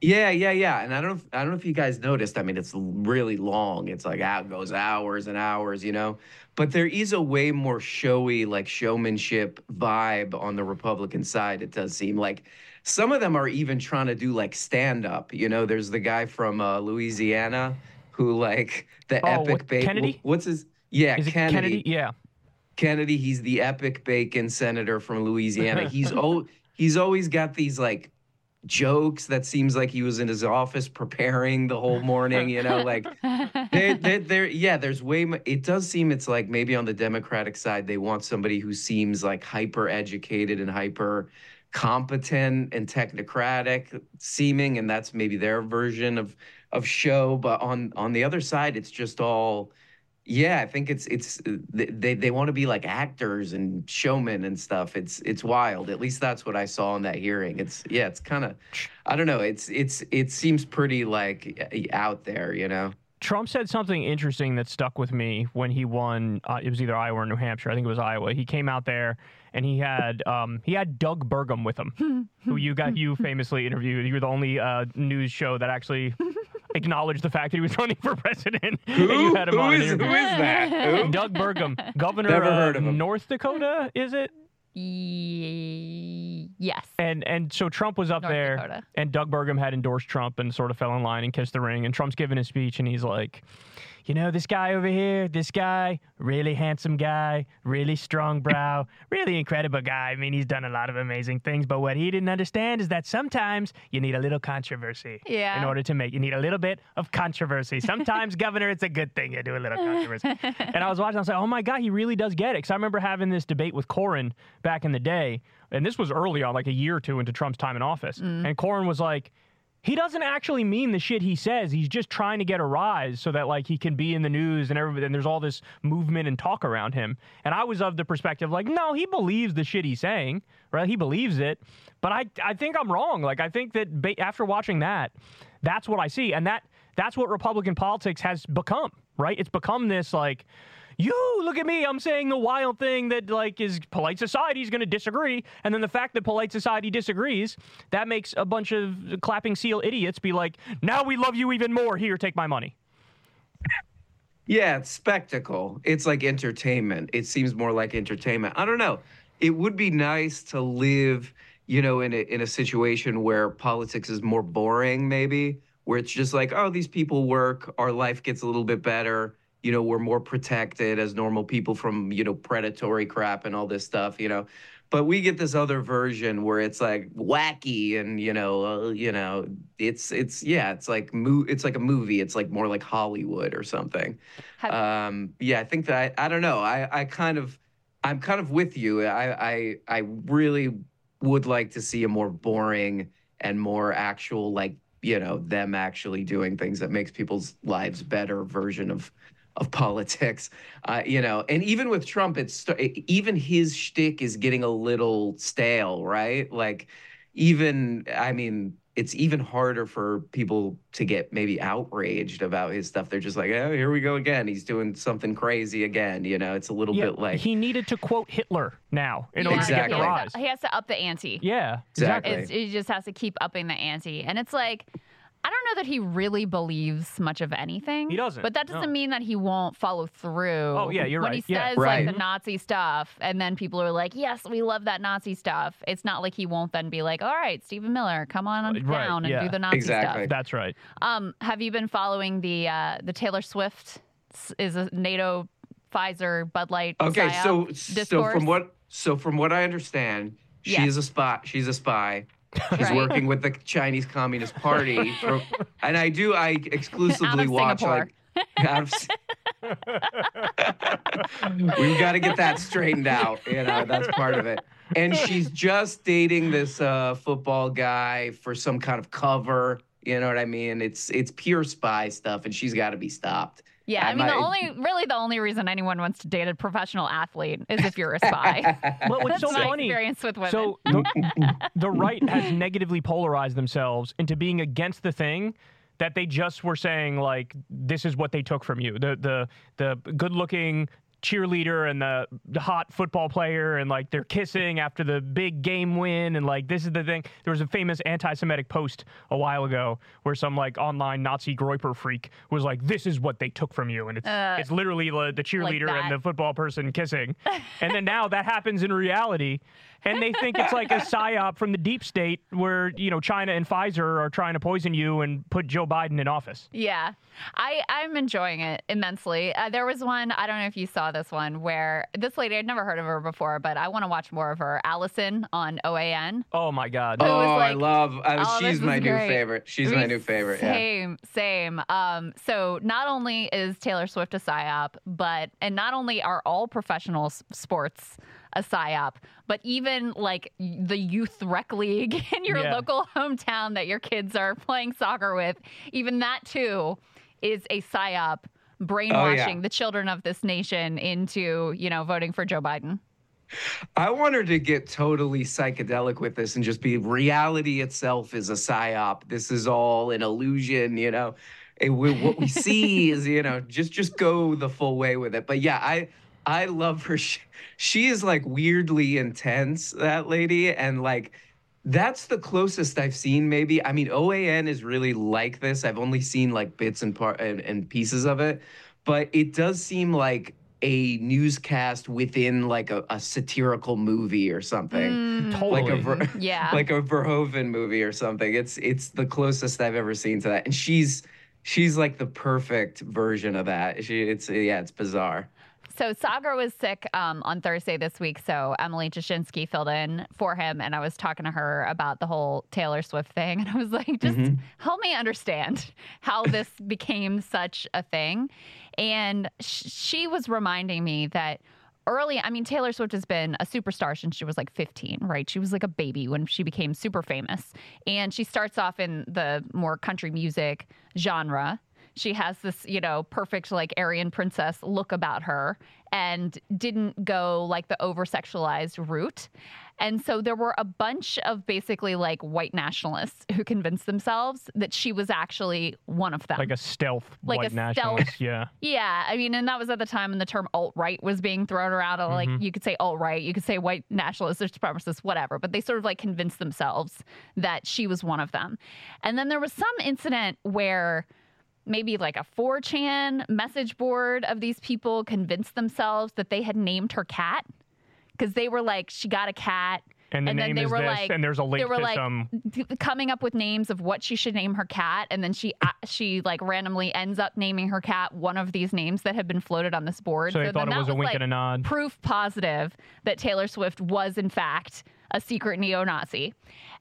Yeah, yeah, yeah. And I don't know if, I don't know if you guys noticed. I mean, it's really long. It's like out goes hours and hours, you know. But there is a way more showy, like showmanship vibe on the Republican side. It does seem like some of them are even trying to do like stand up. You know, there's the guy from uh, Louisiana who like the Oh, epic what- bacon. Kennedy? What's his? Yeah, is Kennedy. Kennedy? Yeah. Kennedy, he's the epic bacon senator from Louisiana. [LAUGHS] He's oh, he's always got these like jokes that seems like he was in his office preparing the whole morning. You know, like [LAUGHS] there, there, there. Yeah, there's way. mo- It does seem it's like maybe on the Democratic side they want somebody who seems like hyper educated and hyper competent and technocratic seeming and that's maybe their version of of show but on on the other side it's just all yeah, I think it's it's they they want to be like actors and showmen and stuff. It's it's wild. At least that's what I saw in that hearing. It's yeah, it's kind of I don't know. It's it's it seems pretty like out there, you know. Trump said something interesting that stuck with me when he won. Uh, it was either Iowa or New Hampshire. I think it was Iowa. He came out there and he had um, he had Doug Burgum with him, [LAUGHS] who you got you famously interviewed. You were the only uh, news show that actually [LAUGHS] acknowledged the fact that he was running for president. [LAUGHS] and you had him who on an is who that? Who? Doug Burgum, governor Never heard of him. North Dakota, is it? Ye- yes. And and so Trump was up North there, Dakota. and Doug Burgum had endorsed Trump and sort of fell in line and kissed the ring. And Trump's giving his speech, and he's like, "You know, this guy over here, this guy, really handsome guy, really strong brow, really incredible guy. I mean, he's done a lot of amazing things. But what he didn't understand is that sometimes you need a little controversy Yeah. in order to make. You need a little bit of controversy. Sometimes, [LAUGHS] Governor, it's a good thing you do a little controversy. [LAUGHS] and I was watching. I was like, "Oh my God, he really does get it." Because I remember having this debate with Corin back in the day, and this was early on, like a year or two into Trump's time in office. Mm. And Corin was like, he doesn't actually mean the shit he says. He's just trying to get a rise so that like he can be in the news and everybody. And there's all this movement and talk around him. And I was of the perspective like, no, he believes the shit he's saying, right? He believes it. But I I think I'm wrong. Like I think that ba- after watching that, that's what I see, and that that's what Republican politics has become, right? It's become this like. You look at me. I'm saying the wild thing that like is polite society is going to disagree, and then the fact that polite society disagrees that makes a bunch of clapping seal idiots be like, "Now we love you even more. Here, take my money." Yeah, it's spectacle. It's like entertainment. It seems more like entertainment. I don't know. It would be nice to live you know, in a, in a situation where politics is more boring, maybe where it's just like, oh, these people work, our life gets a little bit better. You know, we're more protected as normal people from you know predatory crap and all this stuff. You know, but we get this other version where it's like wacky and you know uh, you know it's it's yeah it's like mo- it's like a movie. It's like more like hollywood or something. Have- um yeah i think that I, I don't know. I i kind of i'm kind of with you. I i i really would like to see a more boring and more actual like you know them actually doing things that makes people's lives better version of of politics, uh, you know, and even with Trump, it's st- even his shtick is getting a little stale, right? Like, even I mean, it's even harder for people to get maybe outraged about his stuff. They're just like, oh, here we go again. He's doing something crazy again. You know, it's a little Yeah, bit like he needed to quote Hitler now in Yeah, order to get Exactly. the He rise. has, to, he has to up the ante. Yeah, Exactly. It's, he just has to keep upping the ante. And it's like, I don't know that he really believes much of anything. He doesn't, But that doesn't no. mean that he won't follow through. Oh, yeah, you're when right. he Yeah. says Right. like the Nazi stuff, and then people are like, yes, we love that Nazi stuff. It's not like he won't then be like, all right, Stephen Miller, come on Right, down and yeah. do the Nazi Exactly. stuff. That's right. Um, have you been following the uh, the Taylor Swift is a NATO Pfizer Bud Light Okay, psyop so so from what so from what I understand, she Yes. is a spy. She's a spy. She's Right. working with the Chinese Communist Party, for- and I do I exclusively watch Singapore. like. Out of, [LAUGHS] We've got to get that straightened out. You know, that's part of it. And she's just dating this uh, football guy for some kind of cover. You know what I mean? It's it's pure spy stuff, and she's got to be stopped. Yeah, I I mean, the only really the only reason anyone wants to date a professional athlete is if you're a spy. [LAUGHS] Well, what's That's so my funny. experience with women. So [LAUGHS] the, the right has negatively polarized themselves into being against the thing that they just were saying like this is what they took from you. The the the good looking cheerleader and the, the hot football player and like they're kissing after the big game win and like this is the thing. There was a famous anti-semitic post a while ago where some like online nazi groyper freak was like this is what they took from you. And it's Uh, it's literally the, the cheerleader and the football person kissing. And then [LAUGHS] now that happens in reality and they think it's like a [LAUGHS] psyop from the deep state where you know China and Pfizer are trying to poison you and put Joe Biden in office. yeah, I I'm enjoying it immensely. Uh, there was one I don't know if you saw this one where this lady I'd never heard of her before, but I want to watch more of her. Allison on OAN. Oh my God! Oh, was I like, love. Uh, "Oh, she's my new great." favorite. She's I my new favorite. Yeah. Same, same. Um, so not only is Taylor Swift a psyop, but and not only are all professional s- sports a psyop, but even like the youth rec league [LAUGHS] in your Yeah. local hometown that your kids are [LAUGHS] playing soccer with, even that too is a psyop oh, brainwashing the children of this nation into you know voting for Joe Biden. I wanted to get totally psychedelic with this and just be reality itself is a psyop. This is all an illusion, you know. We, what we see [LAUGHS] is, you know, just just go the full way with it. But yeah, I I love her. She, she is like weirdly intense, that lady, and like that's the closest I've seen. Maybe I mean OAN is really like this. I've only seen like bits and part and, and pieces of it, but it does seem like a newscast within like a, a satirical movie or something Mm, Totally. like a Ver- [LAUGHS] yeah. like a Verhoeven movie or something. It's it's the closest I've ever seen to that, and she's she's like the perfect version of that. She it's yeah, it's bizarre. So Sagar was sick um, on Thursday this week, so Emily Jashinsky filled in for him, and I was talking to her about the whole Taylor Swift thing, and I was like, just help me understand [LAUGHS] how this became such a thing. And sh- she was reminding me that early, I mean, Taylor Swift has been a superstar since she was like 15, right? She was like a baby when she became super famous, and she starts off in the more country music genre she has this, you know, perfect like Aryan princess look about her and didn't go like the over sexualized route. And so there were a bunch of basically like white nationalists who convinced themselves that she was actually one of them. like a stealth Like a white stealth- nationalist. Yeah. Yeah, I mean, and that was at the time when the term alt right was being thrown around. Like, mm-hmm. you could say alt right, you could say white nationalists, there's supremacists, whatever. But they sort of like convinced themselves that she was one of them. And then there was some incident where maybe like a 4chan message board of these people convinced themselves that they had named her cat because they were like, she got a cat. And the And then they is were this, like- and there's a link they were to like some. coming up with names of what she should name her cat, and then she uh, she like randomly ends up naming her cat one of these names that had been floated on this board. So they thought it was a wink like, and a nod. Proof positive that Taylor Swift was in fact a secret neo-Nazi.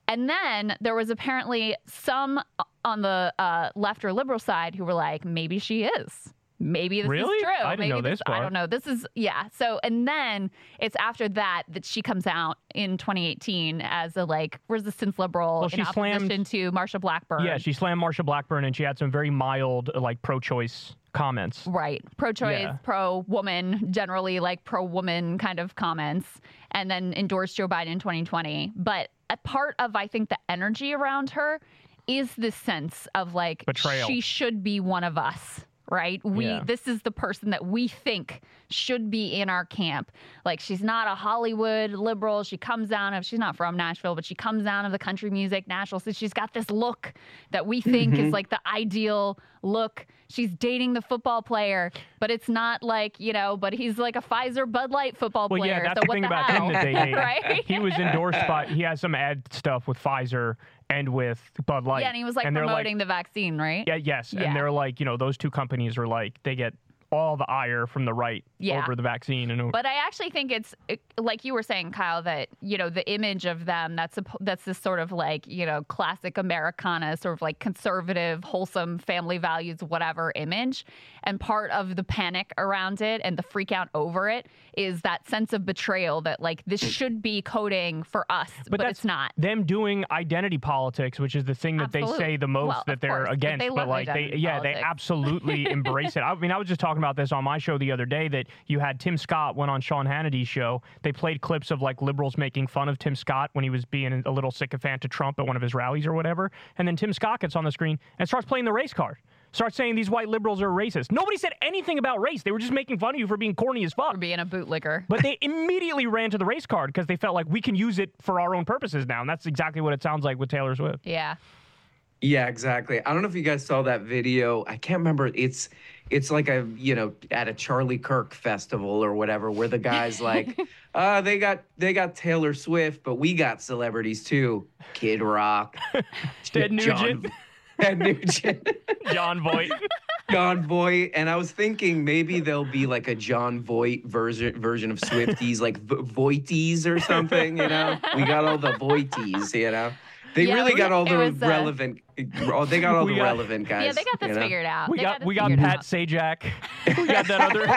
And then there was apparently some on the uh, left or liberal side who were like, maybe she is. Maybe this Really? is true. I didn't Maybe know this I part. don't know. This is yeah. So and then it's after that that she comes out in 2018 as a like resistance liberal Well, in she slammed- opposition to Marsha Blackburn. Yeah, she slammed Marsha Blackburn, and she had some very mild, like pro-choice comments. Right. Pro choice, Yeah. pro woman, generally like pro woman kind of comments, and then endorsed Joe Biden in 2020. But a part of, I think, the energy around her is this sense of like, Betrayal. she should be one of us. Right. We, Yeah. this is the person that we think should be in our camp. Like, she's not a Hollywood liberal. She comes down of, she's not from Nashville, but she comes down of the country music, Nashville. So she's got this look that we think Mm-hmm. is like the ideal look. She's dating the football player, but it's not like, you know, but he's like a Pfizer Bud Light football Well, player. yeah, that's so the what thing the about hell? him that they [LAUGHS] hate. right? He was endorsed by. He has some ad stuff with Pfizer and with Bud Light. yeah, and he was like and promoting the vaccine, right? Yeah, yes, Yeah. and they're like, you know, those two companies are like, they get all the ire from the right Yeah. over the vaccine, and But I actually think it's like you were saying, Kyle, that you know the image of them that's a, that's this sort of like you know classic Americana, sort of like conservative, wholesome family values, whatever image, and part of the panic around it and the freak out over it is that sense of betrayal that like this should be coding for us, but, that's it's not. them doing identity politics, which is the thing that they say the most Well, that they're course, but against. they but like they, yeah, they absolutely [LAUGHS] embrace it. I mean, I was just talking about this on my show the other day that you had Tim Scott went on Sean Hannity's show. They played clips of like liberals making fun of Tim Scott when he was being a little sycophant to Trump at one of his rallies or whatever. And then Tim Scott gets on the screen and starts playing the race card. Starts saying these white liberals are racist. Nobody said anything about race. They were just making fun of you for being corny as fuck. For being a bootlicker. But they [LAUGHS] immediately ran to the race card because they felt like we can use it for our own purposes now. And that's exactly what it sounds like with Taylor Swift. yeah. Yeah, exactly. I don't know if you guys saw that video. I can't remember. It's it's like a you know at a Charlie Kirk festival or whatever, where the guy's [LAUGHS] like, uh, they got they got Taylor Swift, but we got celebrities too. Kid Rock, [LAUGHS] Ted John- Nugent, [LAUGHS] Ted Nugent, Jon Voight. Jon Voight, and I was thinking maybe there'll be like a Jon Voight version version of Swifties, like v- Voighties or something. You know, we got all the Voighties. You know, they Yeah, really got all the was, uh, relevant. oh, they got all the got- relevant guys. yeah, they got this you know? figured out. We They got this we got Pat out. Sajak. [LAUGHS] We got that other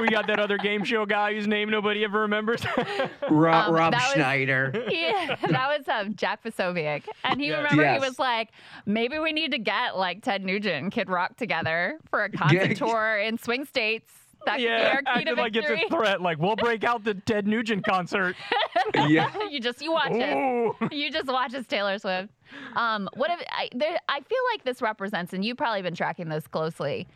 we got that other game show guy whose name nobody ever remembers. [LAUGHS] Rob, Um, Rob that was- Schneider. [LAUGHS] Yeah, that was um, Jack Posobiec. And he Yes. remember Yes. he was like, maybe we need to get like Ted Nugent and Kid Rock together for a concert tour in swing states. That yeah, be our key acted like it's a threat. Like we'll break out the Ted Nugent concert. [LAUGHS] yeah. you just you watch it. Ooh. You just watch as Taylor Swift. Um, what if I, there, I feel like this represents, and you've probably been tracking this closely,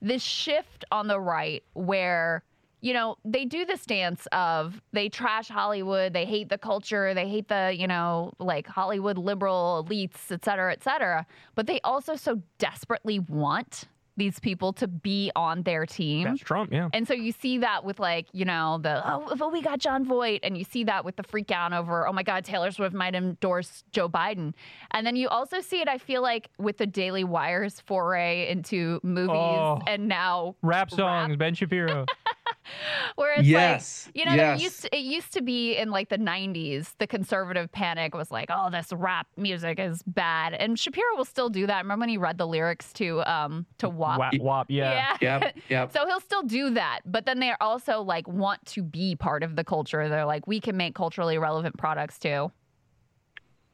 this shift on the right where you know they do the stance of they trash Hollywood, they hate the culture, they hate the you know like Hollywood liberal elites, et cetera, et cetera, but they also so desperately want these people to be on their team. That's Trump, yeah. And so you see that with like, you know, the oh, but we got Jon Voight, and you see that with the freak out over, oh my God, Taylor Swift might endorse Joe Biden. And then you also see it, I feel like, with the Daily Wire's foray into movies Oh. and now Rap songs, Rap. Ben Shapiro. [LAUGHS] [LAUGHS] where it's Yes, like, you know, there yes. used to, it used to be in like the 90s, the conservative panic was like, oh, this rap music is bad. And Shapiro will still do that. Remember when he read the lyrics to um to WAP? Wap wop, yeah. Yep. Yep. [LAUGHS] So he'll still do that, but then they also like want to be part of the culture. They're like, we can make culturally relevant products too.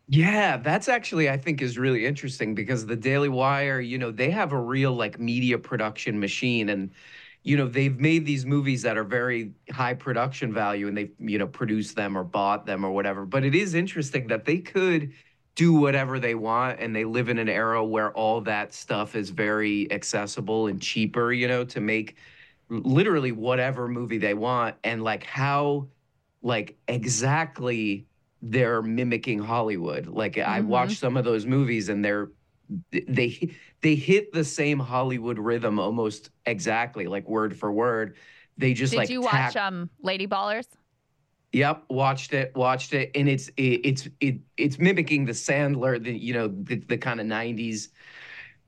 Yeah, that's actually I think is really interesting because the Daily Wire, you know, they have a real like media production machine and you know, they've made these movies that are very high production value and they've, you know, produced them or bought them or whatever. But it is interesting that they could do whatever they want and they live in an era where all that stuff is very accessible and cheaper, you know, to make literally whatever movie they want and like how like exactly they're mimicking Hollywood. Like I Mhm. watched some of those movies and they're they they hit the same Hollywood rhythm almost exactly, like word for word. They just like- Did like you watch tack- um Lady Ballers? Yep, watched it, watched it, and it's it, it's it it's mimicking the Sandler, the you know the, the kind of '90s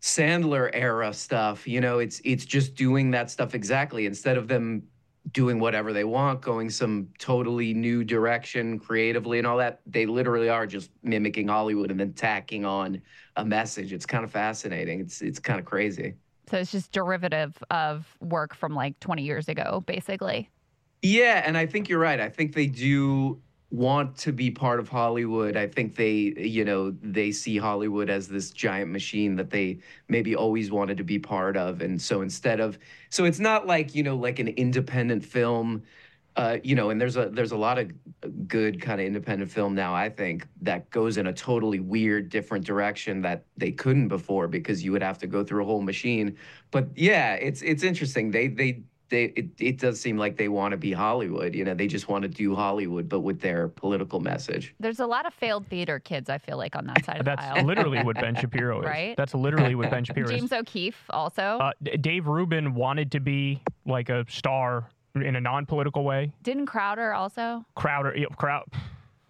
Sandler era stuff. You know, it's it's just doing that stuff exactly instead of them doing whatever they want, going some totally new direction creatively and all that. They literally are just mimicking Hollywood and then tacking on a message. It's kind of fascinating. It's it's kind of crazy. So it's just derivative of work from like 20 years ago, basically. Yeah, and I think you're right. I think they do want to be part of Hollywood. I think they, you know, they see Hollywood as this giant machine that they maybe always wanted to be part of. And so instead of so it's not like, you know, like an independent film uh, you know, and there's a there's a lot of good kind of independent film now. I think that goes in a totally weird, different direction that they couldn't before because you would have to go through a whole machine. But yeah, it's it's interesting. They they they it, it does seem like they want to be Hollywood. You know, they just want to do Hollywood, but with their political message. There's a lot of failed theater kids. I feel like on that side of the That's aisle. literally what Ben [LAUGHS] Shapiro is. Right? That's literally what Ben [LAUGHS] Shapiro is. James O'Keefe also Uh, Dave Rubin wanted to be like a star in a non-political way. didn't Crowder also. Crowder, yeah, crowd.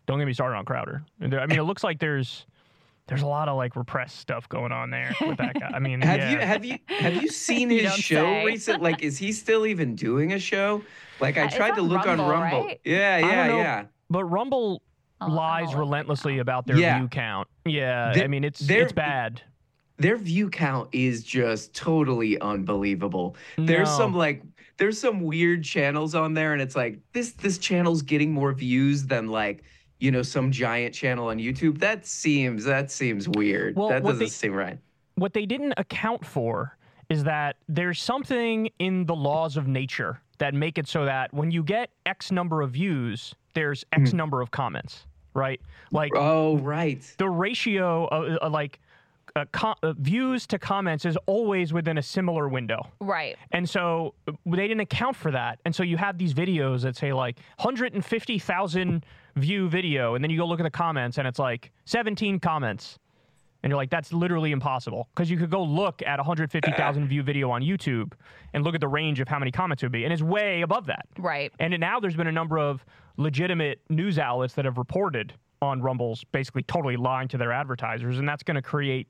Don't get me started on Crowder. I mean, it looks like there's there's a lot of like repressed stuff going on there with that guy. I mean, [LAUGHS] Have yeah. you have you have you [LAUGHS] seen his don't show say. recent? Like, is he still even doing a show? Like, I Uh, tried to look Rumble, on Rumble. right? Yeah, yeah, know. yeah. but Rumble Oh, I'm lies all over relentlessly about their Yeah. view count. Yeah, They're- I mean, it's they're- it's bad. their view count is just totally unbelievable. There's some like there's some weird channels on there and it's like this this channel's getting more views than like you know some giant channel on YouTube. That seems that seems weird. Well, that doesn't they- seem right. what they didn't account for is that there's something in the laws of nature that make it so that when you get X number of views, there's X number of comments, right? Like Oh, right. the ratio of uh, like uh, co- views to comments is always within a similar window. Right. And so uh, they didn't account for that. And so you have these videos that say like 150,000 view video, and then you go look at the comments and it's like 17 comments. And you're like, that's literally impossible. Because you could go look at a 150,000 view video on YouTube and look at the range of how many comments it would be. And it's way above that. Right. And now there's been a number of legitimate news outlets that have reported on Rumble's basically totally lying to their advertisers, and that's going to create,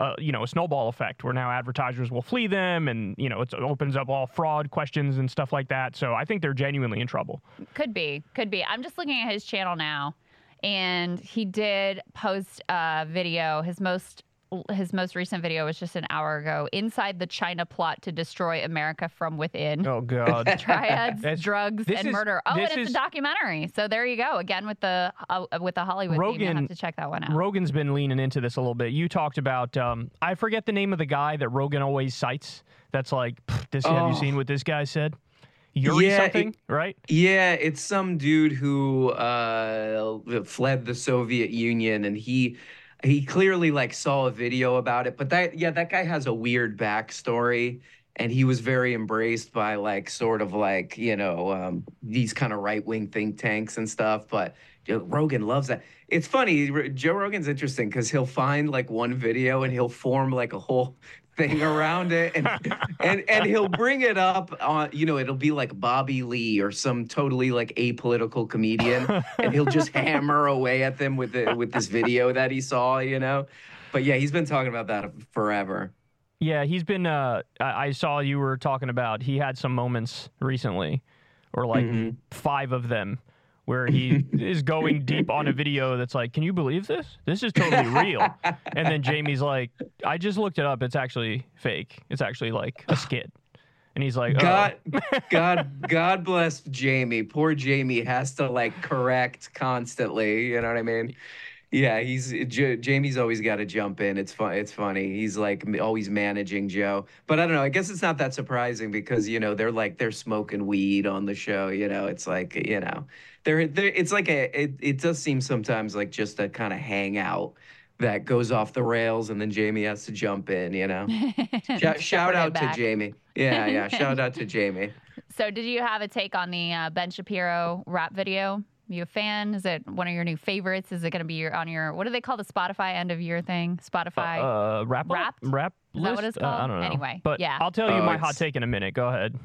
uh, you know, a snowball effect where now advertisers will flee them, and you know, it opens up all fraud questions and stuff like that. So I think they're genuinely in trouble. Could be. Could be. I'm just looking at his channel now, and he did post a video. His most his most recent video was just an hour ago. Inside the China plot to destroy America from within. Oh God. [LAUGHS] Triads, That's- drugs, and is- murder. Oh, and it's is- a documentary. So there you go. Again with the uh, with the Hollywood theme. You'll Rogan- have to check that one out. Rogan's been leaning into this a little bit. You talked about um, I forget the name of the guy that Rogan always cites. That's like "Pff, this. Have you Oh. seen what this guy said? Yuri Yeah, something, it- right? Yeah, it's some dude who uh, fled the Soviet Union, and he he clearly like saw a video about it. But that yeah, that guy has a weird backstory, and he was very embraced by like sort of like you know um, these kind of right wing think tanks and stuff. But you know, Rogan loves that. It's funny. Joe Rogan's interesting because he'll find like one video and he'll form like a whole thing around it and and and he'll bring it up on you know it'll be like Bobby Lee or some totally like apolitical comedian and he'll just [LAUGHS] hammer away at them with the, with this video that he saw you know but yeah he's been talking about that forever Yeah, he's been. Uh, I saw you were talking about. He had some moments recently, or like Mhm. five of them, where he is going deep on a video that's like, "Can you believe this? This is totally real." and then Jamie's like, "I just looked it up. It's actually fake. It's actually like a skit." And he's like, "Oh." God, God, God bless Jamie. Poor Jamie has to like correct constantly. You know what I mean? Yeah, he's J- Jamie's always got to jump in. It's fun. It's funny. He's like always managing Joe. But I don't know. I guess it's not that surprising because you know they're like they're smoking weed on the show. You know, it's like you know, they're, they're it's like a it, it does seem sometimes like just a kind of hangout that goes off the rails and then Jamie has to jump in. You know. [LAUGHS] Shout, shout out to. Jamie. Yeah, yeah. Shout out to Jamie. [LAUGHS] So, did you have a take on the uh, Ben Shapiro rap video? You a fan? Is it one of your new favorites? Is it going to be your, on your what do they call the Spotify end of year thing? Spotify. Uh, rap Wrapped? rap Is that what list? it's Uh, I don't know. Anyway, but yeah. I'll tell you Oh, my it's- hot take in a minute. Go ahead.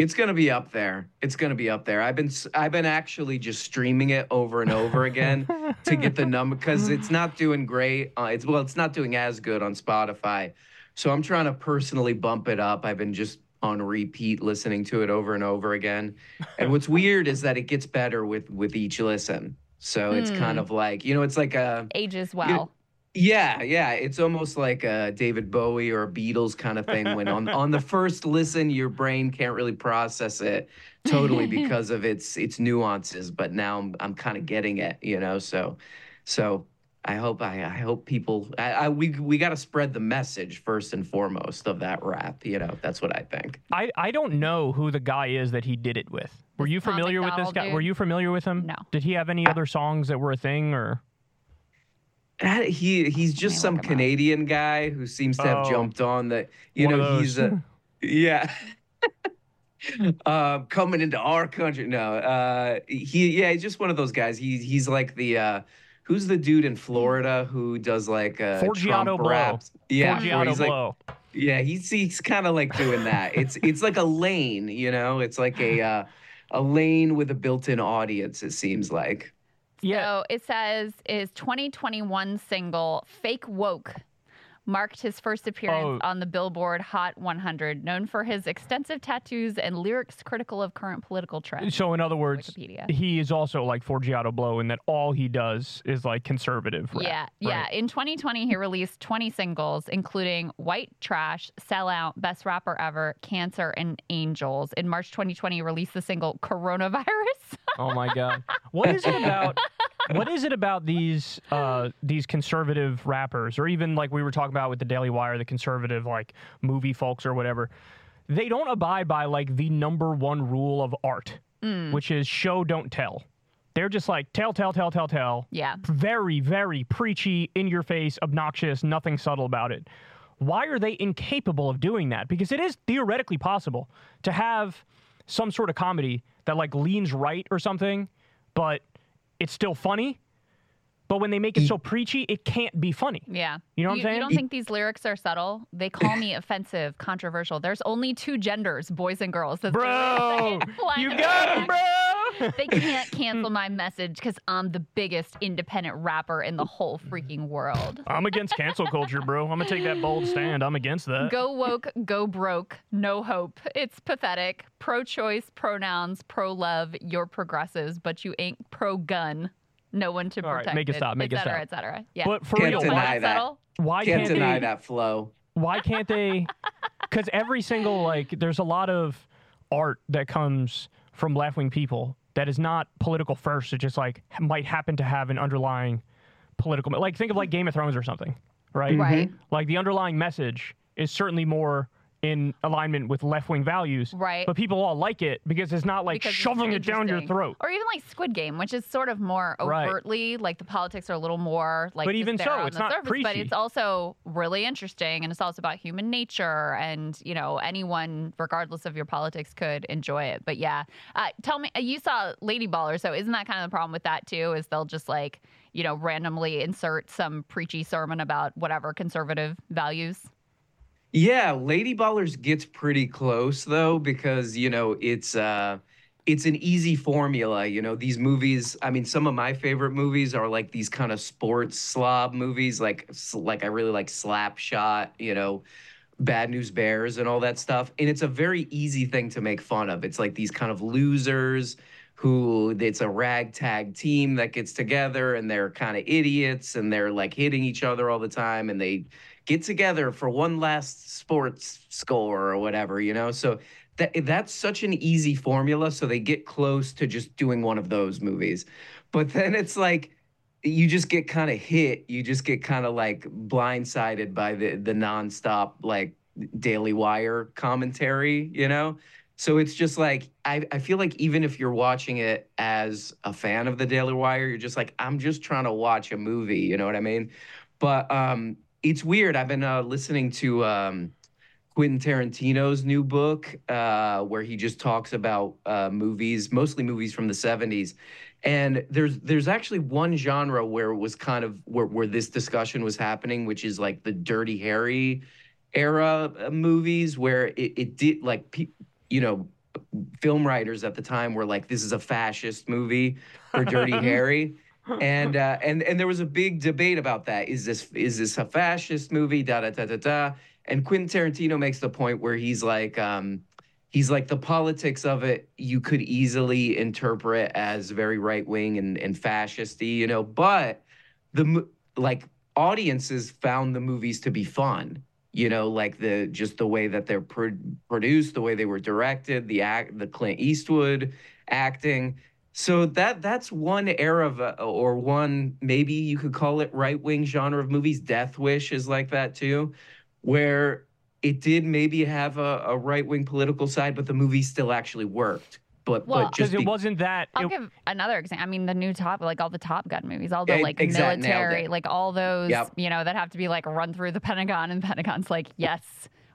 It's gonna be up there. It's gonna be up there. I've been I've been actually just streaming it over and over again to get the number because it's [LAUGHS] not doing great. Uh, it's well, it's not doing as good on Spotify. So I'm trying to personally bump it up. I've been just on repeat listening to it over and over again. And what's [LAUGHS] weird is that it gets better with with each listen. So it's kind of like you know, it's like a Ages well. Yeah, yeah. It's almost like a David Bowie or a Beatles kind of thing. When on on the [LAUGHS] first listen, your brain can't really process it totally because of its its nuances. But now I'm I'm kind of getting it, you know. So, so I hope I I hope people I, I we we got to spread the message first and foremost of that rap. You know, that's what I think. I, I don't know who the guy is that he did it with. Were you familiar with this guy? dude? Were you familiar with him? No. Did he have any other songs that were a thing or? Uh, He he's just some look him up. Canadian guy who seems to have Oh. jumped on that. you know he's a [LAUGHS] yeah [LAUGHS] um coming into our country no uh he yeah he's just one of those guys he he's like the uh who's the dude in Florida who does like uh Forgiato Trump Blow. raps yeah where Forgiato he's like yeah he's he's kind of like doing that it's [LAUGHS] it's like a lane you know it's like a uh a lane with a built-in audience it seems like yeah. So it says is 2021 single "Fake Woke" marked his first appearance Oh. on the Billboard Hot 100, known for his extensive tattoos and lyrics critical of current political trends. So in other words, Wikipedia. he is also like Forgiato Blow in that all he does is like conservative rap. Yeah, yeah. right? In 2020, he released 20 singles, including White Trash, Sellout, Best Rapper Ever, Cancer, and Angels. In March 2020, he released the single Coronavirus. Oh my god. [LAUGHS] What is it about what is it about these uh these conservative rappers or even like we were talking about with the Daily Wire the conservative like movie folks or whatever. They don't abide by like the number one rule of art, which is show don't tell. They're just like tell tell tell tell tell. yeah. Very very preachy, in your face, obnoxious, nothing subtle about it. Why are they incapable of doing that? Because it is theoretically possible to have some sort of comedy that like leans right or something, but it's still funny. But when they make it so preachy, it can't be funny. Yeah. You know what I'm saying? You don't think these lyrics are subtle? They call me offensive, controversial. There's only two genders, boys and girls. That's the Bro, lyrics [LAUGHS] say. Line you got lyrics. him, bro. They can't cancel my message because I'm the biggest independent rapper in the whole freaking world. I'm against cancel culture, bro. I'm gonna take that bold stand. I'm against that. Go woke, go broke, no hope. It's pathetic. Pro choice, pronouns, pro love, you're progressives, but you ain't pro gun. No one to All right, protect. make it stop, make it et cetera, stop. et cetera. Yeah. But for Can't real, deny why, Find that. subtle? why can't can't, deny they? that flow Why can't they? [LAUGHS] Because every single like, there's a lot of art that comes from left wing people that is not political first. It just like might happen to have an underlying political. Like think of like Game of Thrones or something, right? Mm-hmm. Right. Like the underlying message is certainly more in alignment with left wing values. Right. But people all like it because it's not like because shoving it down your throat. Or even like Squid Game, which is sort of more Right. overtly like the politics are a little more like But even so, it's not surface, but it's also really interesting and it's also about human nature and you know anyone regardless of your politics could enjoy it. But yeah, uh, tell me you saw Lady Baller, so isn't that kind of the problem with that too? Is they'll just like you know randomly insert some preachy sermon about whatever conservative values. Yeah, Lady Ballers gets pretty close though because you know it's uh it's an easy formula, you know. These movies, I mean some of my favorite movies are like these kind of sports slob movies like like I really like Slapshot, you know, Bad News Bears and all that stuff. And it's a very easy thing to make fun of. It's like these kind of losers who it's a ragtag team that gets together and they're kind of idiots and they're like hitting each other all the time and they get together for one last sports score or whatever, you know? So that that's such an easy formula so they get close to just doing one of those movies. But then it's like you just get kind of hit, you just get kind of like blindsided by the the nonstop like Daily Wire commentary, you know? So it's just like I, I feel like even if you're watching it as a fan of the Daily Wire, you're just like, I'm just trying to watch a movie, you know what I mean? But um it's weird. I've been uh, listening to um Quentin Tarantino's new book, uh, where he just talks about uh, movies, mostly movies from the 70s. And there's there's actually one genre where it was kind of where, where this discussion was happening, which is like the Dirty Harry era uh, movies, where it, it did like pe- you know film writers at the time were like, "This is a fascist movie for Dirty [LAUGHS] Harry." And uh, and and there was a big debate about that. Is this is this a fascist movie? Da da da da da. And Quentin Tarantino makes the point where he's like, um, he's like the politics of it. You could easily interpret as very right wing and and fascisty, you know. But the like audiences found the movies to be fun you know like the just the way that they're pro- produced the way they were directed the act the clint eastwood acting so that that's one era of uh, or one maybe you could call it right wing genre of movies death wish is like that too where it did maybe have a, a right wing political side but the movie still actually worked but Well, but just Because it be- wasn't that. I'll it- give another example. I mean, the new top, like all the Top Gun movies, all the like exact- nailed military, like all those, Yep. you know, that have to be like run through the Pentagon, and the Pentagon's like, yes,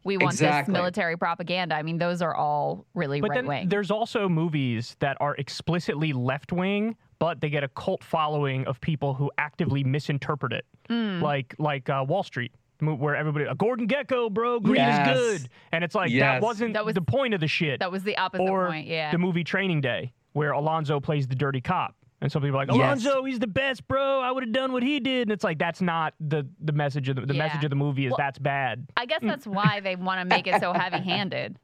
we want Exactly. this military propaganda. I mean, those are all really But right then wing. there's also movies that are explicitly left wing, but they get a cult following of people who actively misinterpret it, Mm. like like uh, Wall Street, where everybody, a Gordon Gekko, bro, green Yes. is good, and it's like that wasn't That was- the point of the shit. That was the opposite or point. Yeah. the movie Training Day, where Alonzo plays the dirty cop. And some people are like, Yes. Alonzo, he's the best, bro. I would have done what he did. And it's like, that's not the, the message of the, the Yeah. message of the movie is Well, that's bad. I guess mm. that's why they want to make it so [LAUGHS] heavy-handed.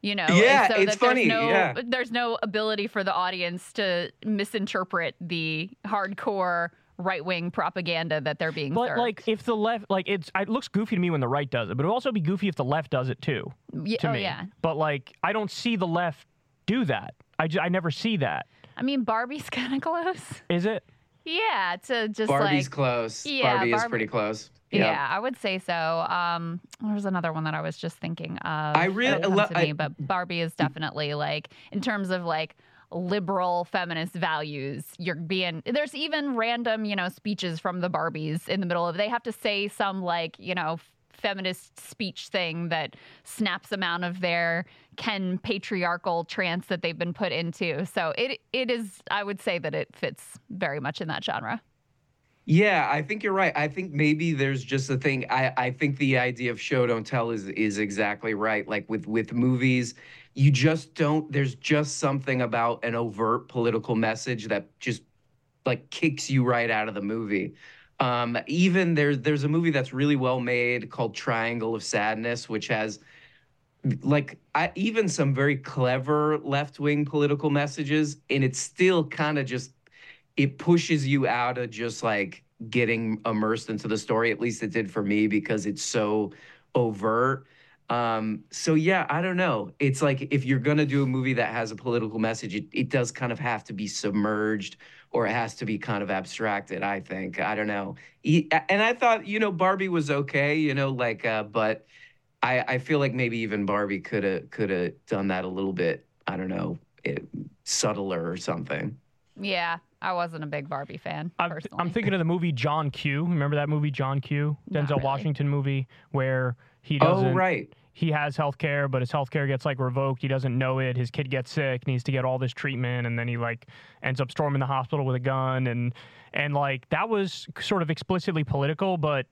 You know, Yeah, so it's that there's funny, No, yeah. There's no ability for the audience to misinterpret the hardcore right-wing propaganda that they're being But served. like, if the left, like, it's it looks goofy to me when the right does it, but it would also be goofy if the left does it too. Ye- To oh me, yeah. But like, I don't see the left do that. I, ju- I never see that. I mean, Barbie's [LAUGHS] kind of close. Is it? Yeah, to just barbie's like close Yeah, barbie is pretty close yeah. I would say so. Um, there was another one that I was just thinking of. I really- It'll come lo- to I- me, but Barbie is definitely like in terms of like liberal feminist values. You're being there's even random you know speeches from the Barbies in the middle of they have to say some like you know feminist speech thing that snaps them out of their Ken patriarchal trance that they've been put into. So it it is I would say that it fits very much in that genre. Yeah, I think you're right. I think maybe there's just a thing. I, I think the idea of show don't tell is is exactly right. Like with with movies, you just don't. There's just something about an overt political message that just like kicks you right out of the movie. Um, even there's there's a movie that's really well made called Triangle of Sadness, which has like I, even some very clever left wing political messages, and it's still kind of just it pushes you out of just like getting immersed into the story. At least it did for me because it's so overt. Um, so yeah, I don't know. It's like if you're gonna do a movie that has a political message, it, it does kind of have to be submerged or it has to be kind of abstracted. I think. I don't know. E- And I thought, you know, Barbie was okay, you know, like, uh, but I, I feel like maybe even Barbie could have could have done that a little bit. I don't know, it, subtler or something. Yeah, I wasn't a big Barbie fan I'm, personally. I'm thinking of the movie John Q. Remember that movie John Q? Denzel really. Washington movie where he doesn't. Oh right. He has health care, but his health care gets like revoked. He doesn't know it. His kid gets sick, needs to get all this treatment, and then he like ends up storming the hospital with a gun, and and like that was sort of explicitly political, but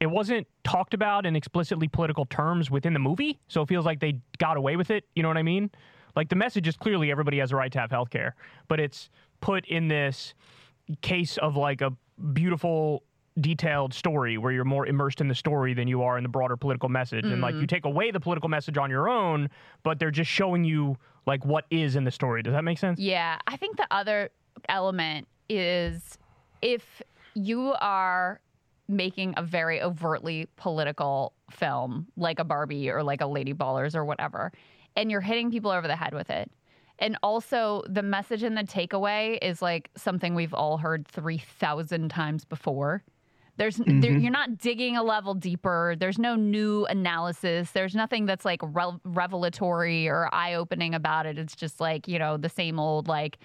it wasn't talked about in explicitly political terms within the movie. So it feels like they got away with it. You know what I mean? Like the message is clearly everybody has a right to have health care, but it's put in this case of like a beautiful detailed story where you're more immersed in the story than you are in the broader political message. And like you mm-hmm. take away the political message on your own but they're just showing you like what is in the story. Does that make sense? Yeah, I think the other element is if you are making a very overtly political film like a Barbie or like a Lady Ballers or whatever, and you're hitting people over the head with it. And also, the message and the takeaway is like something we've all heard 3,000 times before. There's there, mm-hmm. you're not digging a level deeper. There's no new analysis. There's nothing that's like re- revelatory or eye-opening about it. It's just like, you know, the same old like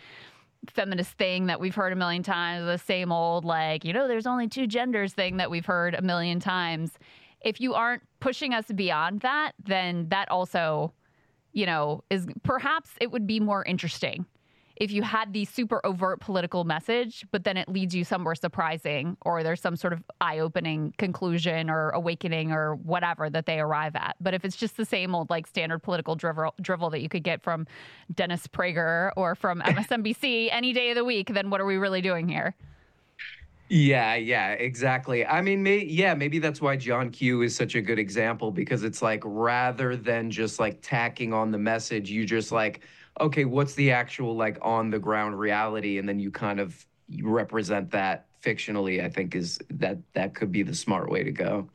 feminist thing that we've heard a million times, the same old like, you know, there's only two genders thing that we've heard a million times. If you aren't pushing us beyond that, then that also, you know, is perhaps it would be more interesting if you had the super overt political message, but then it leads you somewhere surprising, or there's some sort of eye opening conclusion or awakening or whatever that they arrive at. But if it's just the same old, like, standard political drivel, drivel that you could get from Dennis Prager or from [LAUGHS] MSNBC any day of the week, then what are we really doing here? Yeah, yeah, exactly. I mean, may, yeah, maybe that's why John Q is such a good example because it's like rather than just like tacking on the message, you just like, okay, what's the actual like on the ground reality, and then you kind of represent that fictionally. I think is that that could be the smart way to go.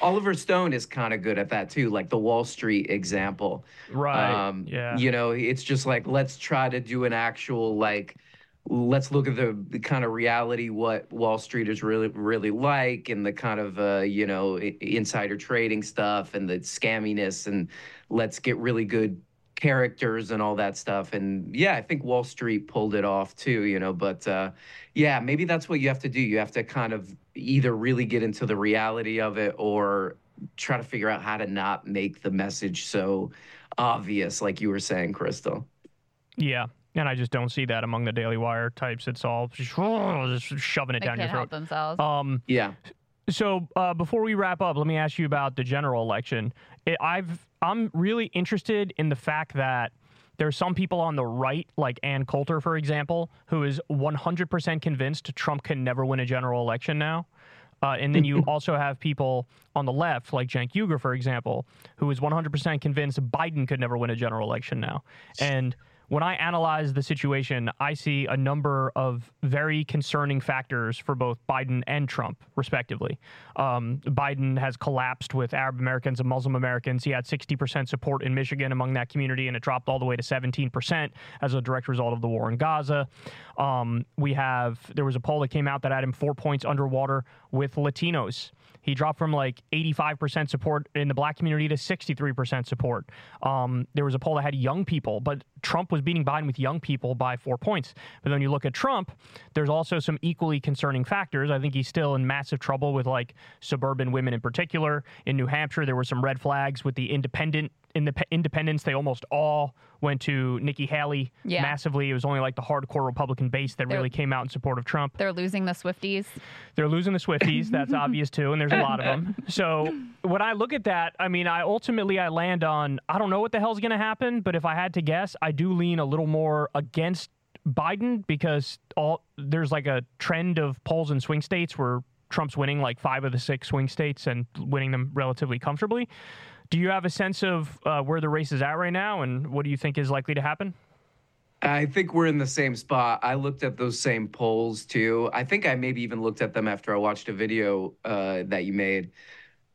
Oliver Stone is kind of good at that too, like the Wall Street example. Right. Um, yeah. You know, it's just like let's try to do an actual like let's look at the, the, kind of reality what Wall Street is really really like and the kind of uh, you know insider trading stuff and the scamminess and let's get really good characters and all that stuff and yeah I think Wall Street pulled it off too you know but uh, yeah maybe that's what you have to do you have to kind of either really get into the reality of it or try to figure out how to not make the message so obvious like you were saying Krystal. yeah and I just don't see that among the Daily Wire types. It's all just, [LAUGHS] shoving it they down your throat. Help themselves. Um, yeah. So uh, before we wrap up, let me ask you about the general election. It, I've I'm really interested in the fact that there's some people on the right, like Ann Coulter, for example, who is 100% convinced Trump can never win a general election now. Uh, and then you [LAUGHS] also have people on the left, like Cenk Uygur, for example, who is 100% convinced Biden could never win a general election now. And when I analyze the situation, I see a number of very concerning factors for both Biden and Trump, respectively. Um, Biden has collapsed with Arab Americans and Muslim Americans. He had 60% support in Michigan among that community, and it dropped all the way to 17% as a direct result of the war in Gaza. Um, we have, there was a poll that came out that had him four points underwater with Latinos. He dropped from like 85% support in the black community to 63% support. Um, there was a poll that had young people, but Trump was beating Biden with young people by four points. But then you look at Trump, there's also some equally concerning factors. I think he's still in massive trouble with like suburban women in particular. In New Hampshire, there were some red flags with the independent in the independents, they almost all went to Nikki Haley yeah. massively. It was only like the hardcore Republican base that they're, really came out in support of Trump. They're losing the Swifties. They're losing the Swifties. [LAUGHS] That's obvious too, and there's a lot of them. So when I look at that, I mean, I ultimately I land on I don't know what the hell's going to happen, but if I had to guess, I do lean a little more against Biden because all there's like a trend of polls in swing states where Trump's winning like five of the six swing states and winning them relatively comfortably. Do you have a sense of uh, where the race is at right now, and what do you think is likely to happen? I think we're in the same spot. I looked at those same polls too. I think I maybe even looked at them after I watched a video uh, that you made.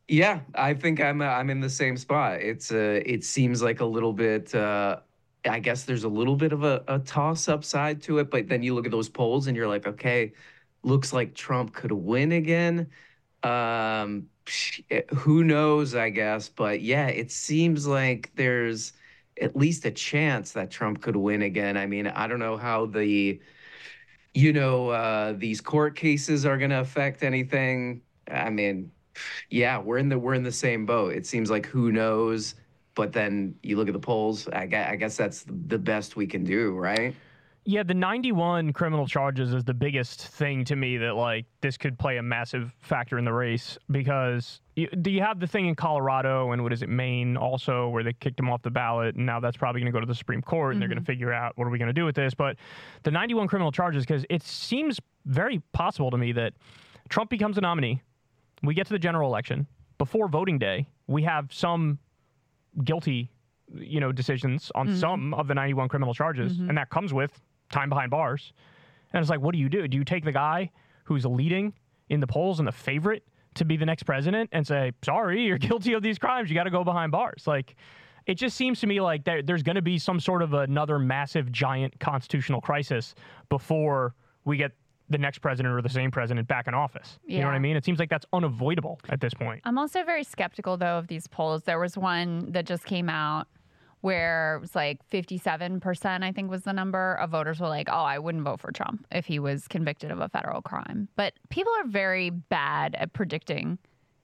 Yeah, I think I'm uh, I'm in the same spot. It's uh, it seems like a little bit. Uh, I guess there's a little bit of a, a toss up side to it, but then you look at those polls and you're like, okay, looks like Trump could win again. Um, who knows, I guess. But yeah, it seems like there's at least a chance that Trump could win again. I mean, I don't know how the, you know, uh, these court cases are going to affect anything. I mean, yeah, we're in the we're in the same boat. It seems like who knows. But then you look at the polls. I guess, I guess that's the best we can do, right? Yeah, the 91 criminal charges is the biggest thing to me that like this could play a massive factor in the race because you, do you have the thing in Colorado and what is it Maine also where they kicked him off the ballot and now that's probably going to go to the Supreme Court and mm-hmm. they're going to figure out what are we going to do with this but the 91 criminal charges because it seems very possible to me that Trump becomes a nominee we get to the general election before voting day we have some guilty you know decisions on mm-hmm. some of the 91 criminal charges mm-hmm. and that comes with time behind bars. And it's like, what do you do? Do you take the guy who's leading in the polls and the favorite to be the next president and say, sorry, you're [LAUGHS] guilty of these crimes. You got to go behind bars? Like, it just seems to me like there, there's going to be some sort of another massive, giant constitutional crisis before we get the next president or the same president back in office. Yeah. You know what I mean? It seems like that's unavoidable at this point. I'm also very skeptical, though, of these polls. There was one that just came out where it was like 57%, I think was the number of voters were like, oh, I wouldn't vote for Trump if he was convicted of a federal crime. But people are very bad at predicting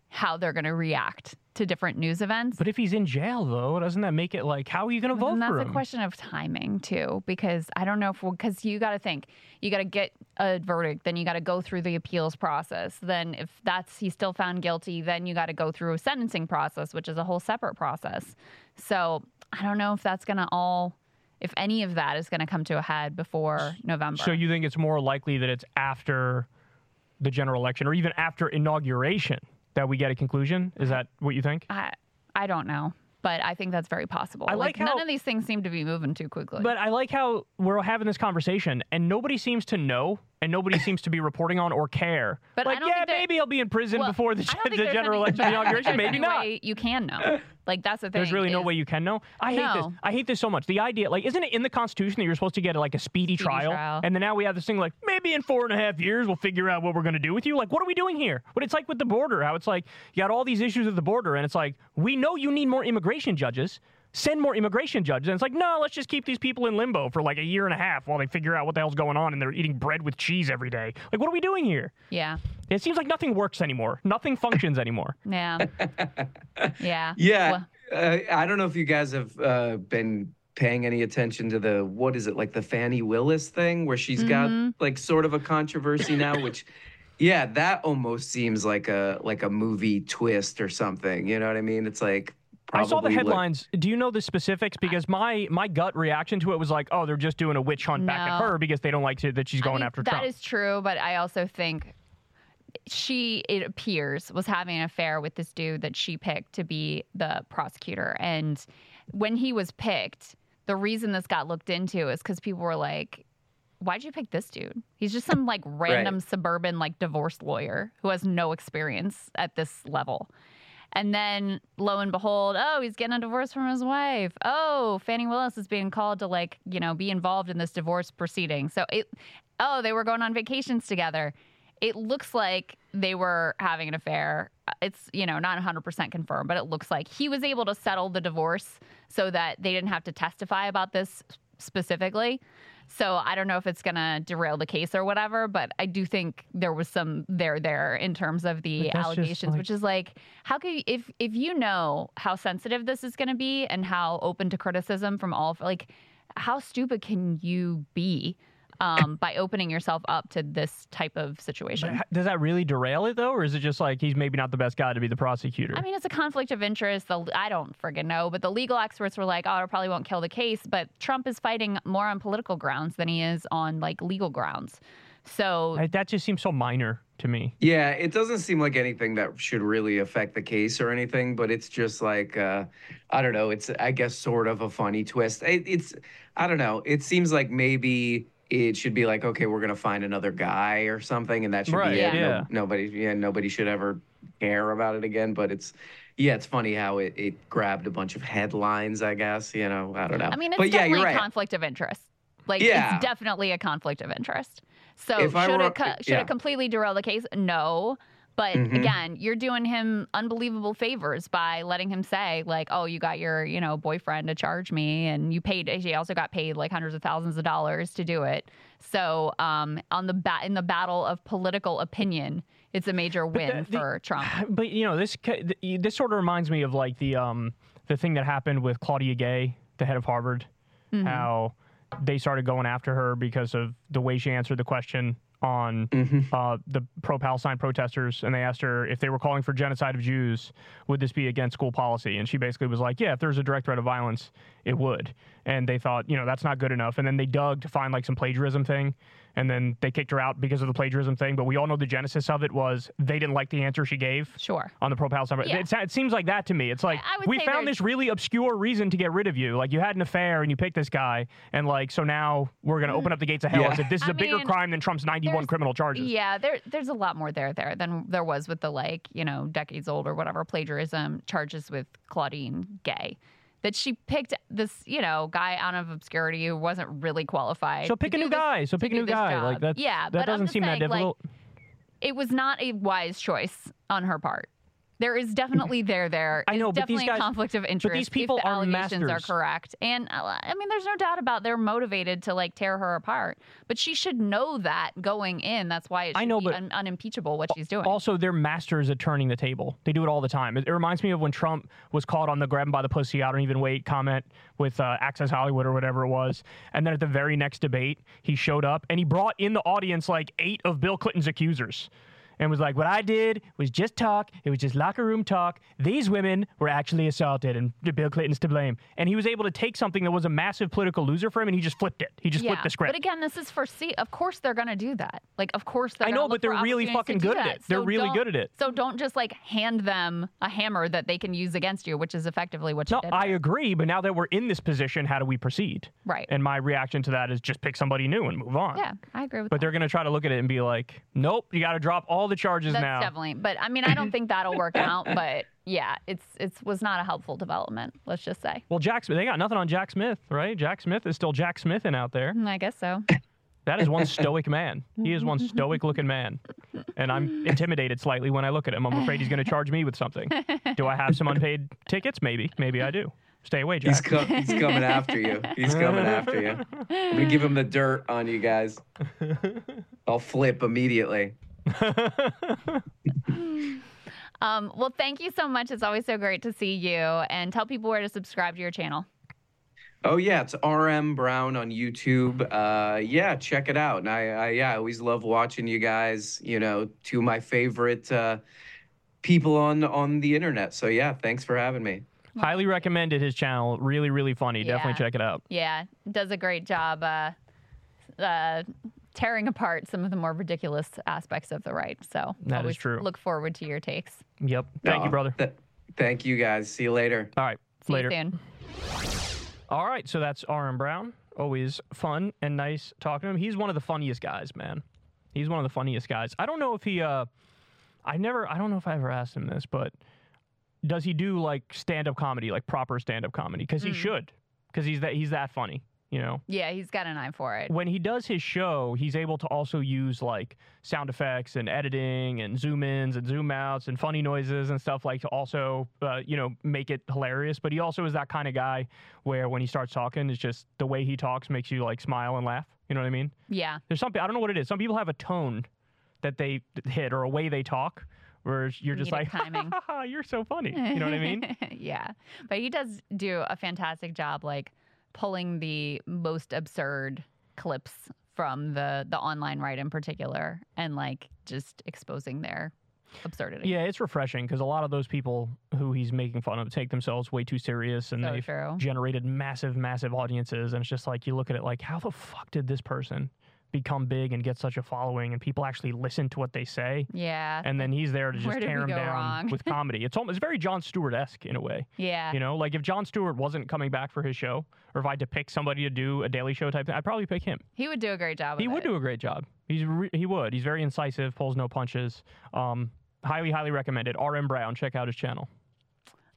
how they're going to react to different news events. But if he's in jail, though, doesn't that make it like how are you going to vote and that's for a question of timing too, because I don't know if because you got to think you got to get a verdict, then you got to go through the appeals process. Then if that's he's still found guilty, then you got to go through a sentencing process, which is a whole separate process. So I don't know if that's going to all, if any of that is going to come to a head before November. So you think it's more likely that it's after the general election or even after inauguration that we get a conclusion? Is that what you think? I I don't know, but I think that's very possible. I like none how- of these things seem to be moving too quickly. But I like how we're having this conversation and nobody seems to know and nobody seems to be reporting on or care. [LAUGHS] But I like, don't yeah, think there- maybe he'll be in prison Well, before the, I don't think the general election I don't think inauguration. Maybe not. way you can know. [LAUGHS] Like that's the thing. There's really no way you can know. I hate this. I hate this so much. The idea, like, isn't it in the Constitution that you're supposed to get like a speedy, Speedy trial? trial. And then now we have this thing like maybe in four and a half years we'll figure out what we're going to do with you. Like, what are we doing here? But it's like with the border, how it's like you got all these issues with the border, and it's like we know you need more immigration judges. Send more immigration judges. And it's like, no, let's just keep these people in limbo for like a year and a half while they figure out what the hell's going on and they're eating bread with cheese every day. Like, what are we doing here? Yeah. It seems like nothing works anymore. Nothing functions anymore. [LAUGHS] Yeah. yeah. [LAUGHS] Yeah. Well, Uh, I don't know if you guys have uh, been paying any attention to the what is it like the Fani Willis thing where she's Mm-hmm. got like sort of a controversy now, which yeah, that almost seems like a like a movie twist or something. You know what I mean? It's like I saw the probably, like- headlines. Do you know the specifics? Because my my gut reaction to it was like, oh, they're just doing a witch hunt back at her because they don't like to, that she's I going mean, after That Trump. is true, but I also think she, it appears, was having an affair with this dude that she picked to be the prosecutor. And when he was picked, the reason this got looked into is because people were like, why'd you pick this dude? He's just some like [LAUGHS] random suburban like divorce lawyer who has no experience at this level. And then lo and behold, oh, he's getting a divorce from his wife. Oh, Fani Willis is being called to like, you know, be involved in this divorce proceeding. So it oh, they were going on vacations together. It looks like they were having an affair. Uh, it's, you know, not 100% confirmed, but it looks like he was able to settle the divorce so that they didn't have to testify about this specifically. So I don't know if it's going to derail the case or whatever, but I do think there was some there there in terms of the But that's just allegations, like- which is like how could you, if if you know how sensitive this is going to be and how open to criticism from all like how stupid can you be um, by opening yourself up to this type of situation? ha- does that really derail it though, or is it just like he's maybe not the best guy to be the prosecutor? I mean, it's a conflict of interest. The, I don't friggin' know, but the legal experts were like, "Oh, it probably won't kill the case." But Trump is fighting more on political grounds than he is on like legal grounds. So I- that just seems so minor to me. Yeah, it doesn't seem like anything that should really affect the case or anything, but it's just like uh, I don't know. It's I guess sort of a funny twist. It, it's I don't know. It seems like maybe it should be like okay, we're gonna find another guy or something, and that should Right, be it. No- nobody, yeah, nobody should ever care about it again. But it's yeah, it's funny how it, it grabbed a bunch of headlines. I guess you know I don't know. I mean, it's but definitely you're a right. conflict of interest. Like Yeah. it's definitely a conflict of interest. So If I should were- it co- should yeah. it completely derail the case? No. But Mhm. again, you're doing him unbelievable favors by letting him say like, "Oh, you got your you know boyfriend to charge me, and you paid." He also got paid like hundreds of thousands of dollars to do it. So, um, on the bat in the battle of political opinion, it's a major win the- the- for Trump. [SIGHS] But you know, this this sort of reminds me of like the um the thing that happened with Claudine Gay, the head of Harvard, Mm-hmm. how they started going after her because of the way she answered the question on Mm-hmm. uh, the pro-Palestine protesters, and they asked her if they were calling for genocide of Jews, would this be against school policy? And she basically was like, "Yeah, if there's a direct threat of violence, it would." And they thought, you know, that's not good enough. And then they dug to find like some plagiarism thing, and then they kicked her out because of the plagiarism thing. But we all know the genesis of it was they didn't like the answer she gave Sure. on the pro-Palestine. Yeah. It, it seems like that to me. It's like we found there's- this really obscure reason to get rid of you. Like you had an affair and you picked this guy, and like so now we're gonna open up the gates of hell Yeah. as if this is I a bigger mean, crime than Trump's 91 criminal charges. Yeah, there there's a lot more there there than there was with the like, you know, decades old or whatever plagiarism charges with Claudine Gay. That she picked this, you know, guy out of obscurity who wasn't really qualified. So pick a new this- guy. So pick a new guy. Like job. that's yeah, that doesn't seem that saying, like, difficult. it was not a wise choice on her part There is definitely [LAUGHS] there there. I know, is but these definitely guys- a conflict of but interest. these people the are allegations are correct, and uh, I mean, there's no doubt about they're motivated to like tear her apart. But she should know that going in. That's why it I know, be but- un- unimpeachable what she's doing. Also, they're masters at turning the table. They do it all the time. It, it reminds me of when Trump was caught on the grab him by the pussy, I don't even wait comment with uh, Access Hollywood or whatever it was. And then at the very next debate, he showed up and he brought in the audience like eight of Bill Clinton's accusers. And was like, what I did was just talk. It was just locker room talk. These women were actually assaulted, and Bill Clinton's to blame. And he was able to take something that was a massive political loser for him, and he just flipped it. He just yeah, flipped the script. but again, this is for see. Of course, they're gonna do that. Like, of course, they're I know, but they're really fucking good at it. They're really good at it. So don't just like hand them a hammer that they can use against you, which is effectively what you No, did. I agree, but now that we're in this position, how do we proceed? Right. And my reaction to that is just pick somebody new and move on. yeah, I agree with But that. they're going to try to look at it and be like, nope, you got to drop all the charges That's now. definitely. But I mean, I don't think that'll work out. [LAUGHS] But yeah, it's it's was not a helpful development. Let's just say. Well, Jack Smith, they got nothing on Jack Smith, right? Jack Smith is still Jack Smithin out there. Mm, I guess so. That is one stoic man. He is one [LAUGHS] stoic looking man. And I'm intimidated slightly when I look at him. I'm afraid he's going to charge me with something. Do I have some unpaid tickets? Maybe. Maybe I do. Stay away, Jack. He's, co- he's coming after you. He's coming after you. I'm gonna give him the dirt on you guys. [LAUGHS] I'll flip immediately. [LAUGHS] Um, well, thank you so much. It's always so great to see you. And tell people where to subscribe to your channel. Oh yeah, it's RM Brown on YouTube. Uh, yeah, check it out. And I, I yeah, I always love watching you guys. You know, two of my favorite uh, people on on the internet. So yeah, thanks for having me. Highly recommended his channel. Really, really funny. Definitely check it out. Yeah, does a great job uh, uh, tearing apart some of the more ridiculous aspects of the right. So That is always true. Look forward to your takes. Yep. Thank Aw, you, brother. th- thank you guys. See you later. All right. See later. you soon. All right, so that's RM Brown. Always fun and nice talking to him. He's one of the funniest guys, man. He's one of the funniest guys. I don't know if he uh I never I don't know if I ever asked him this, but does he do like stand-up comedy, like proper stand-up comedy? Cuz he should. Cuz he's that he's that funny, you know. Yeah, he's got an eye for it. When he does his show, he's able to also use like sound effects and editing and zoom ins and zoom outs and funny noises and stuff like to also, uh, you know, make it hilarious. But he also is that kind of guy where when he starts talking, it's just the way he talks makes you like smile and laugh. You know what I mean? Yeah. There's something, I don't know what it is. Some people have a tone that they hit or a way they talk where you're just like, [LAUGHS] timing. you're so funny. You know what I mean? [LAUGHS] yeah. But he does do a fantastic job like pulling the most absurd clips from the the online right in particular and like just exposing their absurdity. Yeah, it's refreshing because a lot of those people who he's making fun of take themselves way too serious and So they've true. generated massive, massive audiences. And it's just like you look at it like, how the fuck did this person become big and get such a following and people actually listen to what they say? Yeah. And then he's there to just tear him down wrong? with [LAUGHS] comedy. It's almost it's very Jon Stewart esque in a way. yeah. You know, like if Jon Stewart wasn't coming back for his show, or if I had to pick somebody to do a Daily Show type thing, I'd probably pick him. He would do a great job. He would it. do a great job. He's re- he would. He's very incisive, pulls no punches. Um, highly, highly recommended. RM Brown, check out his channel.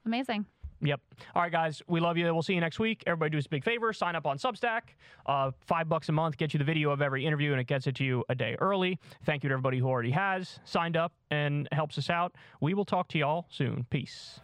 Amazing. Yep. All right, guys. We love you. We'll see you next week. Everybody do us a big favor. Sign up on Substack. Uh, five bucks a month gets you the video of every interview, and it gets it to you a day early. Thank you to everybody who already has signed up and helps us out. We will talk to y'all soon. Peace.